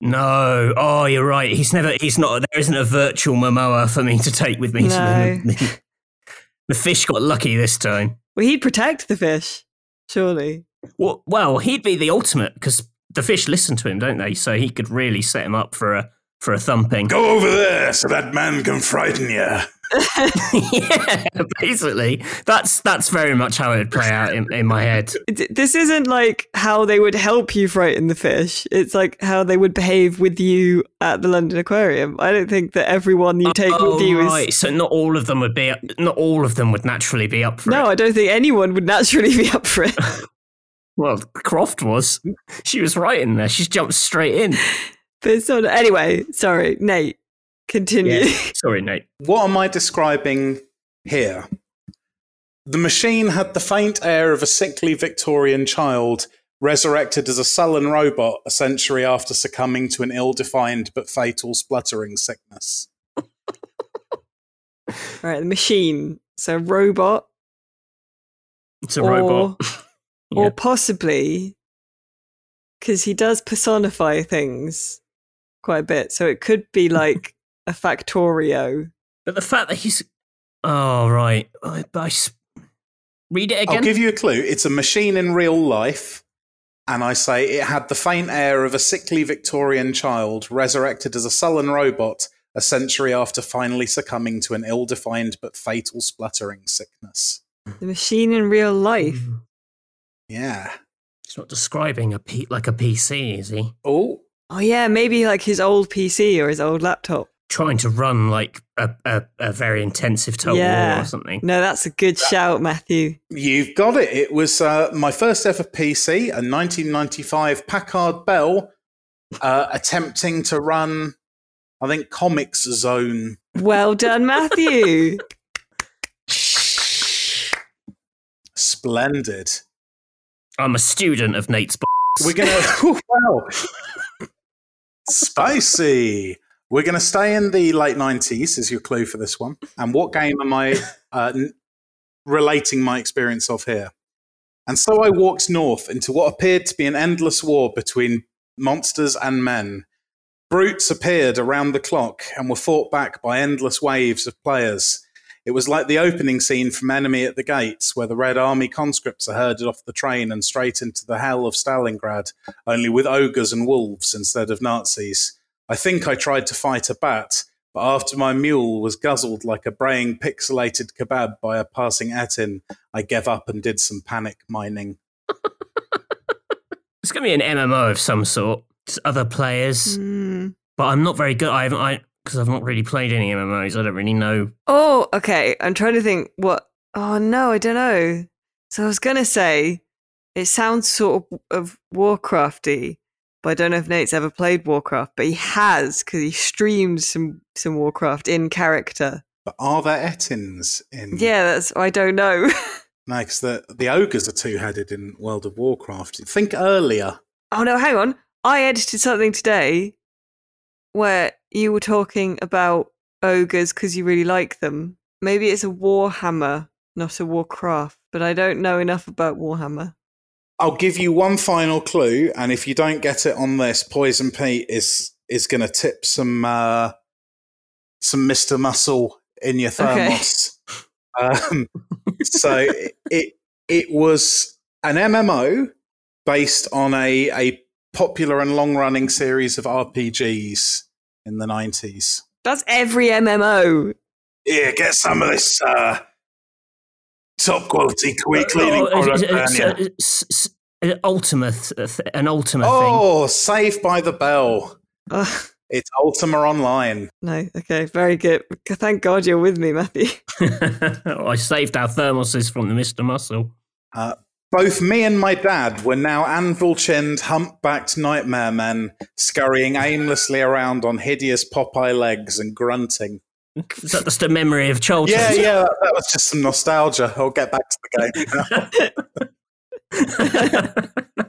No. Oh, you're right. He's never. He's not. There isn't a virtual Momoa for me to take with me. to No. the, the fish got lucky this time. well, he'd protect the fish, surely. Well, well, he'd be the ultimate because the fish listen to him, don't they? So he could really set him up for a for a thumping. Go over there so that man can frighten you. yeah, basically, that's that's very much how it would play out in, in my head. This isn't like how they would help you frighten the fish. It's like how they would behave with you at the London Aquarium. I don't think that everyone you take oh, with you is. Oh, right. So not all of them would be. Not all of them would naturally be up for No, it. No, I don't think anyone would naturally be up for it. Well, Croft was. She was right in there. She's jumped straight in. But it's not. Anyway, sorry, Nate. Continue. Sorry, Nate. What am I describing here? The machine had the faint air of a sickly Victorian child resurrected as a sullen robot a century after succumbing to an ill defined but fatal spluttering sickness. right, the machine. So robot, It's a or, robot. or possibly because he does personify things quite a bit. So it could be like a Factorio. But the fact that he's. Oh, right. I, I s- Read it again. I'll give you a clue. It's a machine in real life. And I say it had the faint air of a sickly Victorian child resurrected as a sullen robot a century after finally succumbing to an ill defined but fatal spluttering sickness. The machine in real life. Mm. Yeah. He's not describing a P- like a PC, is he? Oh, Oh yeah, maybe like his old PC or his old laptop. Trying to run like a, a, a very intensive total war or something. No, that's a good shout, Matthew. You've got it. It was uh, my first ever PC, a 1995 Packard Bell, uh, attempting to run, I think, Comix Zone. Well done, Matthew. Splendid. I'm a student of Nate's. b- We're gonna. oh, wow. Spicy. We're gonna stay in the late 90s as your clue for this one. And what game am I uh, relating my experience of here? And so I walked north into what appeared to be an endless war between monsters and men. Brutes appeared around the clock and were fought back by endless waves of players. It was like the opening scene from Enemy at the Gates, where the Red Army conscripts are herded off the train and straight into the hell of Stalingrad, only with ogres and wolves instead of Nazis. I think I tried to fight a bat, but after my mule was guzzled like a braying pixelated kebab by a passing Ettin, I gave up and did some panic mining. It's going to be an MMO of some sort. It's other players, Hmm. but I'm not very good. I haven't. I because I've not really played any MMOs. I don't really know. Oh, okay. I'm trying to think what. Oh no, I don't know. So I was gonna say it sounds sort of, of Warcrafty, but I don't know if Nate's ever played Warcraft, but he has because he streams some some Warcraft in character. But are there Ettins in? Yeah, that's I don't know. No, because the, the ogres are two headed in World of Warcraft. Think earlier. oh no, hang on. I edited something today where you were talking about ogres because you really like them. Maybe it's a Warhammer, not a Warcraft, but I don't know enough about Warhammer. I'll give you one final clue, and if you don't get it on this, Poison Pete is is going to tip some uh, some Mister Muscle in your Okay. thermos. um, so it, it it was an MMO based on a a popular and long running series of RPGs in the nineties. That's every MMO. Yeah, get some of this uh, top quality quick cleaning Oh, product. it's- it's- down here. it's- it's- an ultimate, uh, th- an ultimate Oh, Saved by the Bell. Ugh, It's Ultima Online. no, okay, very good. Thank God you're with me, Matthew. I saved our thermoses from the Mister Muscle. Both me and my dad were now anvil chinned, humpbacked nightmare men, scurrying aimlessly around on hideous Popeye legs and grunting. Is that just a memory of childhood? Yeah, yeah, that, that was just some nostalgia. I'll get back to the game.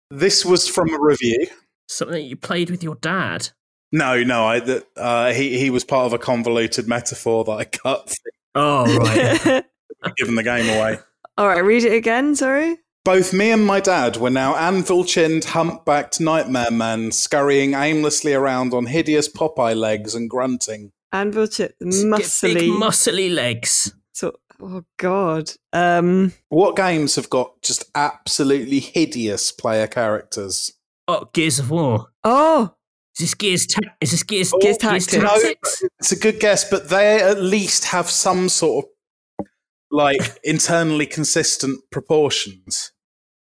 this was from a review. Something that you played with your dad. No, no, I, th- uh, he, he was part of a convoluted metaphor that I cut, Oh right. giving the game away. All right, read it again. Sorry. Both me and my dad were now anvil chinned, humpbacked nightmare men, scurrying aimlessly around on hideous Popeye legs and grunting. Anvil chip, Get muscly. big muscly legs. so, oh God. Um, What games have got just absolutely hideous player characters? Oh, Gears of War. oh, Is this Gears? Ta- is this Gears? Oh, Gears Gears Tactics. No, Tactics? it's a good guess, but they at least have some sort of like internally consistent proportions.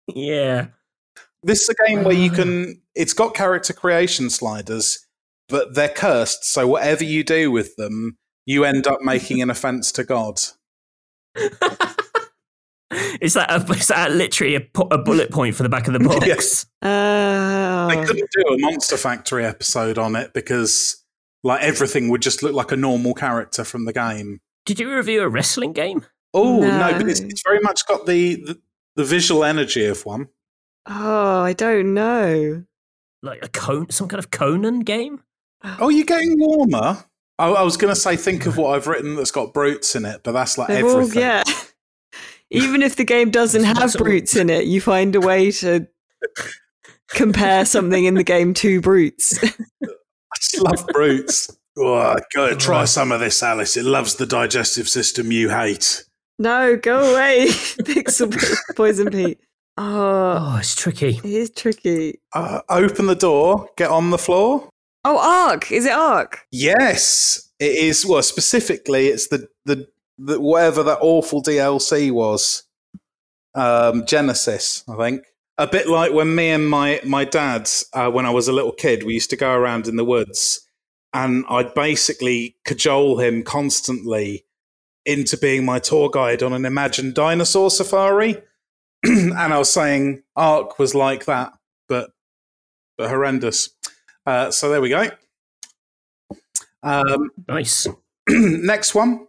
Yeah. This is a game where you uh. can. It's got character creation sliders, but they're cursed. So whatever you do with them, you end up making an offense to God. is that a, is that literally a, a bullet point for the back of the box? Yes. Oh. They couldn't do a Monster Factory episode on it because like everything would just look like a normal character from the game. Did you review a wrestling game? Oh no, No. but it's, it's very much got the, the the visual energy of one. oh, I don't know. Like a Con- some kind of Conan game? Oh, you're getting warmer. I, I was going to say, think of what I've written that's got brutes in it, but that's like They're all, everything. yeah. Even if the game doesn't have brutes in it, you find a way to compare something in the game to brutes. I just love brutes. Oh, go try some of this, Alice. It loves the digestive system you hate. No, go away, Pixel Pete, Poison Pete. Oh, Oh, it's tricky. it is tricky. Uh, open the door, get on the floor. Oh, Ark. Is it Ark? Yes, it is. Well, specifically, it's the the, the whatever that awful DLC was. Um, Genesis, I think. A bit like when me and my my dad, uh, when I was a little kid, we used to go around in the woods, and I'd basically cajole him constantly into being my tour guide on an imagined dinosaur safari. and I was saying Ark was like that, but but horrendous. Uh, so there we go. Um, Nice. next one.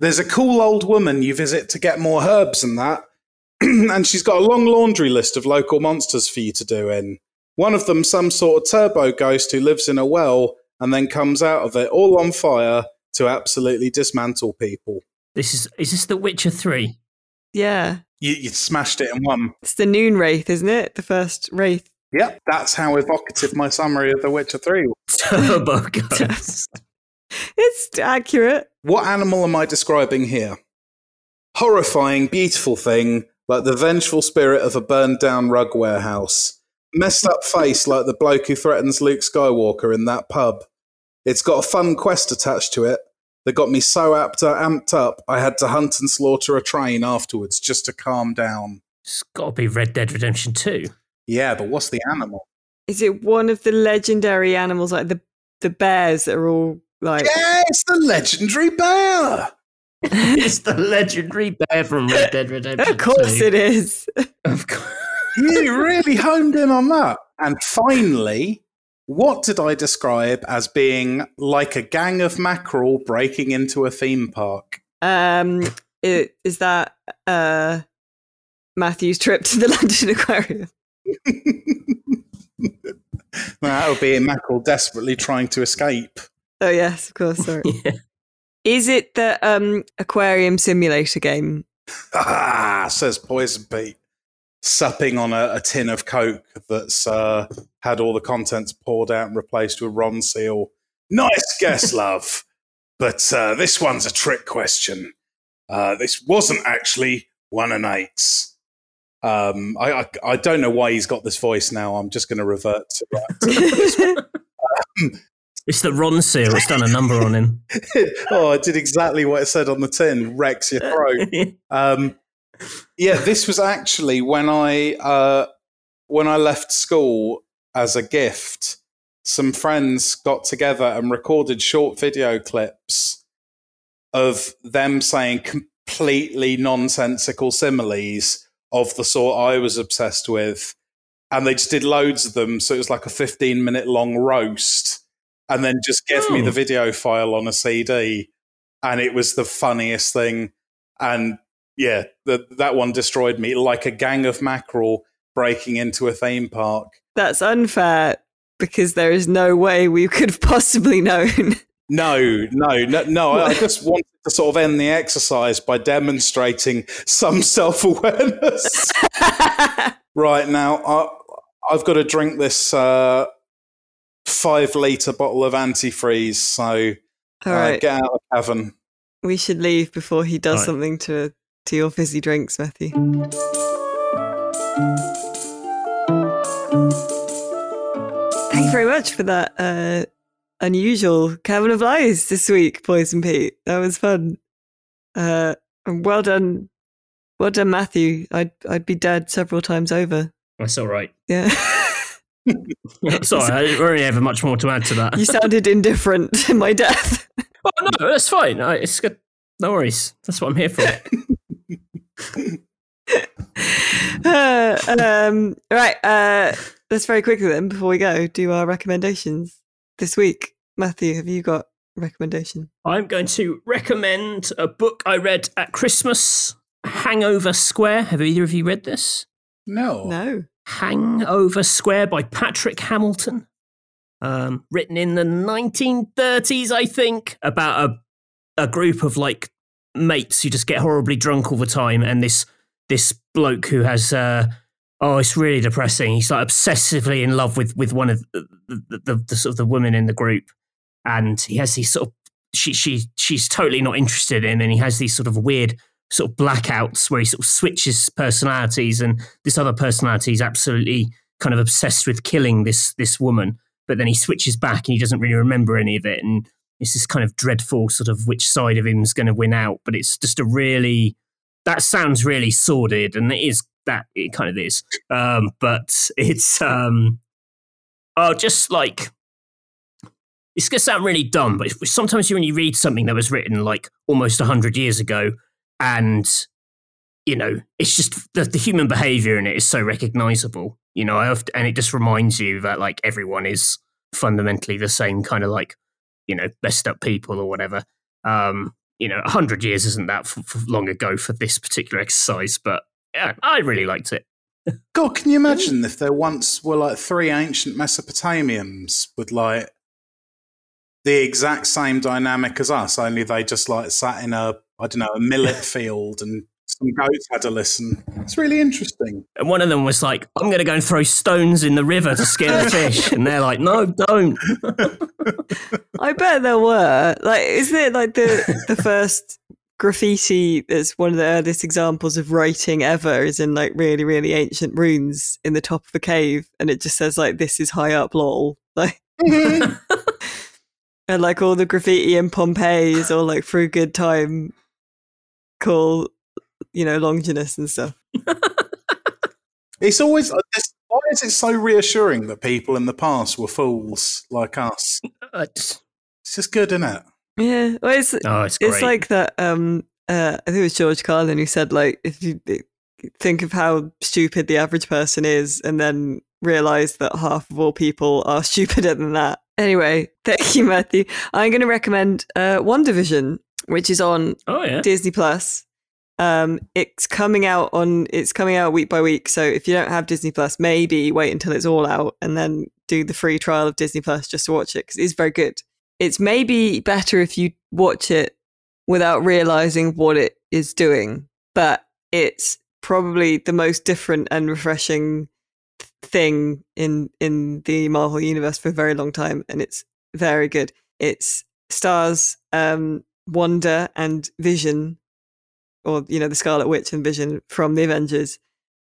There's a cool old woman you visit to get more herbs and that, and she's got a long laundry list of local monsters for you to do in. One of them, some sort of turbo ghost who lives in a well and then comes out of it all on fire to absolutely dismantle people. This is is this The Witcher 3? Yeah. You, you smashed it in one. It's the Noon Wraith, isn't it? The first Wraith. Yep, that's how evocative my summary of The Witcher 3 was. Turbo Ghost. It's accurate. What animal am I describing here? Horrifying, beautiful thing, like the vengeful spirit of a burned down rug warehouse. Messed up face like the bloke who threatens Luke Skywalker in that pub. It's got a fun quest attached to it that got me so amped, uh, amped up I had to hunt and slaughter a train afterwards just to calm down. It's got to be Red Dead Redemption 2. Yeah, but what's the animal? Is it one of the legendary animals like the the bears that are all like Yeah, it's the legendary bear! it's the legendary bear from Red Dead Redemption Of course 2. it is. Of course. you really honed in on that. And finally, what did I describe as being like a gang of mackerel breaking into a theme park? Um it, is that uh Matthew's trip to the London Aquarium? that would be a mackerel desperately trying to escape. Oh yes, of course, sorry. Yeah. Is it the um aquarium simulator game? Ah, says Poison Pete, supping on a, a tin of Coke that's uh, had all the contents poured out and replaced with Ronseal. Nice guess, love. But uh, this one's a trick question. Uh, this wasn't actually one and eights. Um, I, I I don't know why he's got this voice now. I'm just going to revert to that. It's the Ronseal. It's done a number on him. oh, I did exactly what it said on the tin. Wrecks your throat. Um, yeah, this was actually when I uh, when I left school as a gift. Some friends got together and recorded short video clips of them saying completely nonsensical similes of the sort I was obsessed with, and they just did loads of them. So it was like a fifteen minute long roast, and then just gave me Oh. the video file on a CD, and it was the funniest thing. And yeah, the, that one destroyed me like a gang of mackerel breaking into a theme park. That's unfair because there is no way we could have possibly known. No, no, no, no. I I just wanted to sort of end the exercise by demonstrating some self awareness. right now, I, I've got to drink this uh, five litre bottle of antifreeze. So All right. uh, get out of heaven. we should leave before he does Right. something to to your fizzy drinks, Matthew. Thank you very much for that uh, unusual Cavern of Lies this week, Poison Pete. That was fun. Uh, and well done, well done, Matthew. I'd I'd be dead several times over. That's all right. Yeah, Sorry, I don't really have much more to add to that. you sounded indifferent to my death. oh, no, that's fine. I- It's good. No worries. That's what I'm here for. Uh, um, right, uh, let's very quickly then, before we go, do our recommendations this week. Matthew, have you got a recommendation? I'm going to recommend a book I read at Christmas Hangover Square. Have either of you read this? No. No. Hangover Square by Patrick Hamilton. Um, written in the 1930s, I think, about a, a group of like mates who just get horribly drunk all the time. And this this bloke who has, uh, oh, it's really depressing. He's like obsessively in love with, with one of the, the, the, the sort of the women in the group. And he has these sort of, she, she, she's totally not interested in him. And he has these sort of weird sort of blackouts where he sort of switches personalities and this other personality is absolutely kind of obsessed with killing this this woman but then he switches back and he doesn't really remember any of it and it's this kind of dreadful sort of which side of him is going to win out but it's just a really that sounds really sordid and it is that it kind of is. Um but it's um oh just like it's going to sound really dumb but sometimes when you read something that was written like almost 100 years ago and you know it's just the, the human behavior in it is so recognizable you know often, and it just reminds you that like everyone is fundamentally the same kind of like you know messed up people or whatever. Um you know 100 years isn't that f- f- long ago for this particular exercise but yeah i really liked it. God, can you imagine if there once were like three ancient Mesopotamians with like the exact same dynamic as us, only they just like sat in a, I don't know, a millet field and some goats had to listen. It's really interesting. and one of them was like i'm going to go and throw stones in the river to scare the fish and they're like no don't I bet there were. Like, isn't it like the the first graffiti that's one of the earliest examples of writing ever is in like really, really ancient runes in the top of a cave and it just says like this is high up lol. Like and like all the graffiti in Pompeii is all like for a good time call you know, Longinus and stuff. It's always, uh, this- why is it so reassuring that people in the past were fools like us? It's just good, isn't it? Yeah. Well it's oh it's great It's like that. Um, uh, I think it was George Carlin who said, like, if you think of how stupid the average person is, and then realize that half of all people are stupider than that. Anyway, thank you, Matthew. I'm going to recommend uh, WandaVision, which is on oh yeah Disney Plus. Um, it's coming out on it's coming out week by week. So if you don't have Disney Plus, maybe wait until it's all out and then do the free trial of Disney Plus just to watch it because it's very good. It's maybe better if you watch it without realizing what it is doing, but it's probably the most different and refreshing thing in in the Marvel universe for a very long time, and it's very good. It's stars um, Wanda and Vision or you know the Scarlet Witch and Vision from the Avengers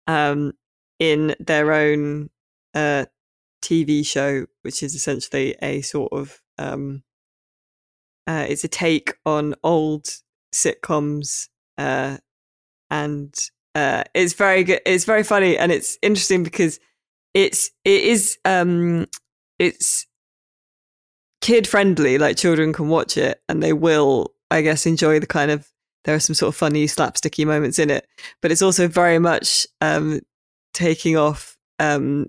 um, in their own uh, TV show, which is essentially a sort of um, uh, it's a take on old sitcoms, uh, and uh, it's very good. It's very funny and it's interesting because it's it is um, it's kid friendly. Like children can watch it and they will, I guess, enjoy the kind of there are some sort of funny slapsticky moments in it, but it's also very much um, taking off, um,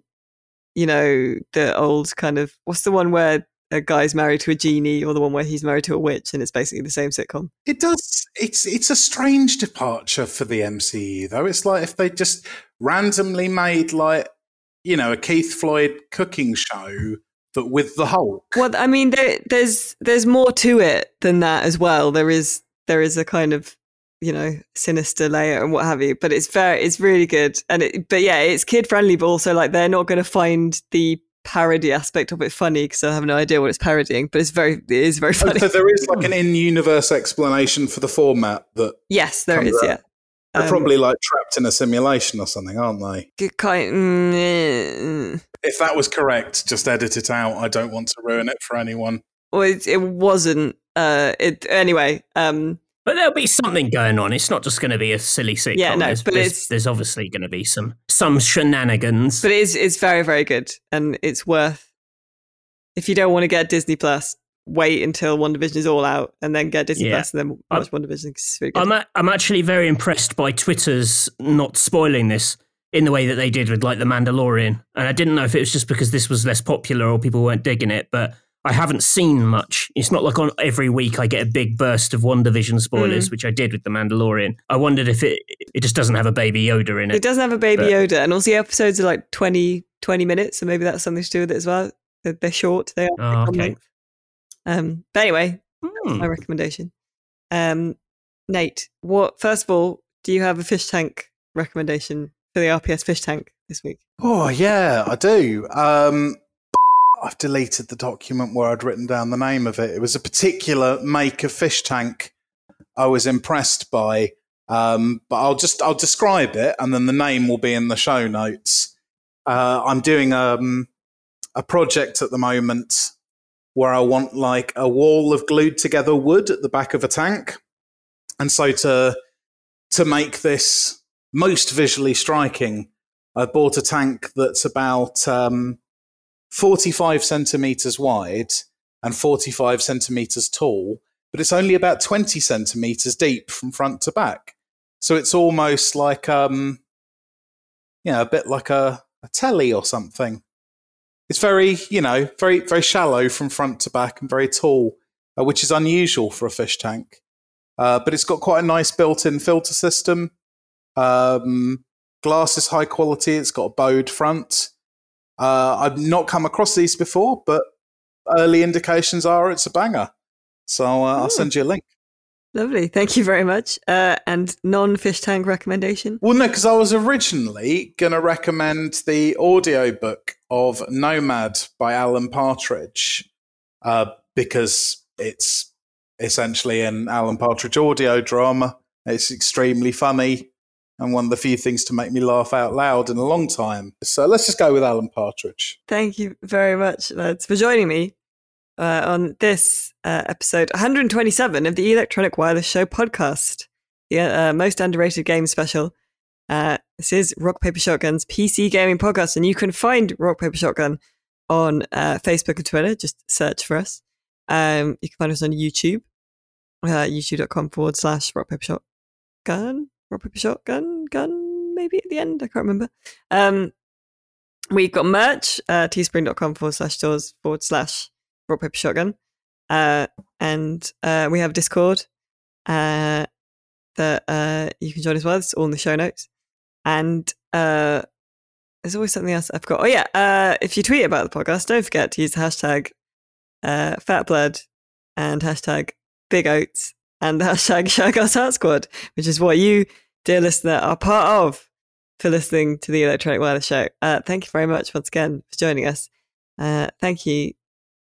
you know, the old kind of what's the one where a guy's married to a genie, or the one where he's married to a witch, and it's basically the same sitcom. It does. It's it's a strange departure for the MCU, though. It's like if they just randomly made like you know a Keith Floyd cooking show, but with the Hulk. Well, I mean, there, there's there's more to it than that as well. There is there is a kind of you know sinister layer and what have you, but it's very it's really good. And it, but yeah, it's kid friendly, but also like they're not going to find the parody aspect of it funny because I have no idea what it's parodying. But it's very it is very Oh, funny. so there is like an in-universe explanation for the format that yes, there is. out. Yeah, They're Um, probably like trapped in a simulation or something, aren't they? Kind. mm, If that was correct, just edit it out. I don't want to ruin it for anyone. Well, it, it wasn't. Uh, it anyway. Um, But there'll be something going on. It's not just going to be a silly sitcom. Yeah, no, there's, but there's, it's- there's obviously going to be some some shenanigans. but it is it's very very good, and it's worth. If you don't want to get Disney Plus, wait until WandaVision is all out, and then get Disney Yeah. Plus, and then I'm- watch WandaVision. 'cause It's really good. I'm a, I'm actually very impressed by Twitter's not spoiling this in the way that they did with like the Mandalorian, and I didn't know if it was just because this was less popular or people weren't digging it, but I haven't seen much. It's not like on every week I get a big burst of WandaVision spoilers, Mm. which I did with the Mandalorian. I wondered if it it just doesn't have a baby Yoda in It it. doesn't have a baby But- Yoda, and also the episodes are like 20, 20 minutes, so maybe that's something to do with it as well. They're, they're short. They are Oh, okay. Um, but anyway, Hmm. my recommendation. Um, Nate, what? First of all, do you have a fish tank recommendation for the RPS fish tank this week? Oh yeah, I do. Um, I've deleted the document where I'd written down the name of it. It was a particular make of fish tank I was impressed by. Um, but I'll just I'll describe it, and then the name will be in the show notes. Uh, I'm doing um, a project at the moment where I want like a wall of glued together wood at the back of a tank, and so to to make this most visually striking, I bought a tank that's about um, 45 centimeters wide and 45 centimeters tall, but it's only about 20 centimeters deep from front to back. So it's almost like, um, you know, a bit like a, a telly or something. It's very, you know, very, very shallow from front to back and very tall, uh, which is unusual for a fish tank. Uh, but it's got quite a nice built in filter system. Um, glass is high quality. It's got a bowed front. Uh, I've not come across these before, but early indications are it's a banger. So uh, I'll Hmm. send you a link. Lovely, thank you very much. Uh, and non-fish tank recommendation. Well, no, because I was originally going to recommend the audiobook of Nomad by Alan Partridge uh, because it's essentially an Alan Partridge audio drama. It's extremely funny and one of the few things to make me laugh out loud in a long time. So let's just go with Alan Partridge. Thank you very much, lads, for joining me uh, on this uh, episode 127 of the Electronic Wireless Show podcast, the uh, most underrated game special. Uh, this is Rock Paper Shotgun's PC gaming podcast, and you can find Rock Paper Shotgun on uh, Facebook and Twitter. Just search for us. Um, you can find us on YouTube, uh, youtube.com forward slash Rock Paper Shotgun. Paper Shotgun, gun, maybe at the end. I can't remember. Um, We've got merch, uh, teespring.com forward slash stores forward slash rock paper shotgun. Uh, and uh, we have Discord uh, that uh, you can join as well. It's all in the show notes. And uh, there's always something else I forgot. Oh, yeah. Uh, if you tweet about the podcast, don't forget to use the hashtag fatblood and hashtag big oats and the hashtag Heart Squad, which is what you, dear listener, are part of for listening to the Electronic Wireless Show. Uh, thank you very much once again for joining us. Uh, thank you,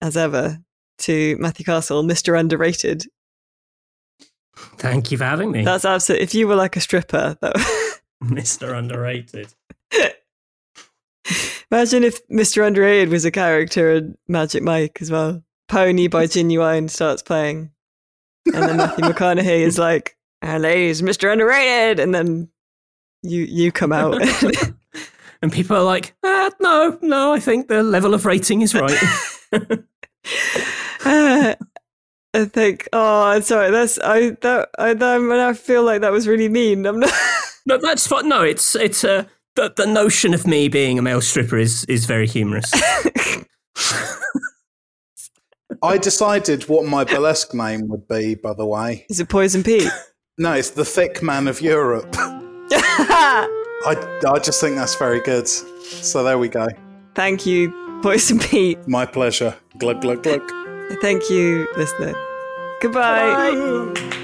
as ever, to Matthew Castle, Mr. Underrated. Thank you for having me, That's absolute. If you were like a stripper, that, Mr. Underrated. imagine if Mr. Underrated was a character in Magic Mike as well. Pony by Ginuwine starts playing, and then Matthew McConaughey is like, "And ladies, Mr. Underrated," and then you you come out. And people are like, ah, no, no, I think the level of rating is right. Uh, I think. Oh, I'm sorry. That's I. That I. I feel like that was really mean. I'm not. no, that's fine. No, it's it's uh, the the notion of me being a male stripper is is very humorous. I decided what my burlesque name would be, by the way. Is it Poison Pete? No, it's the Thick Man of Europe. I, I just think that's very good. So there we go. Thank you, Poison Pete. My pleasure. Glug, glug, glug. Thank you, listener. Goodbye. Bye.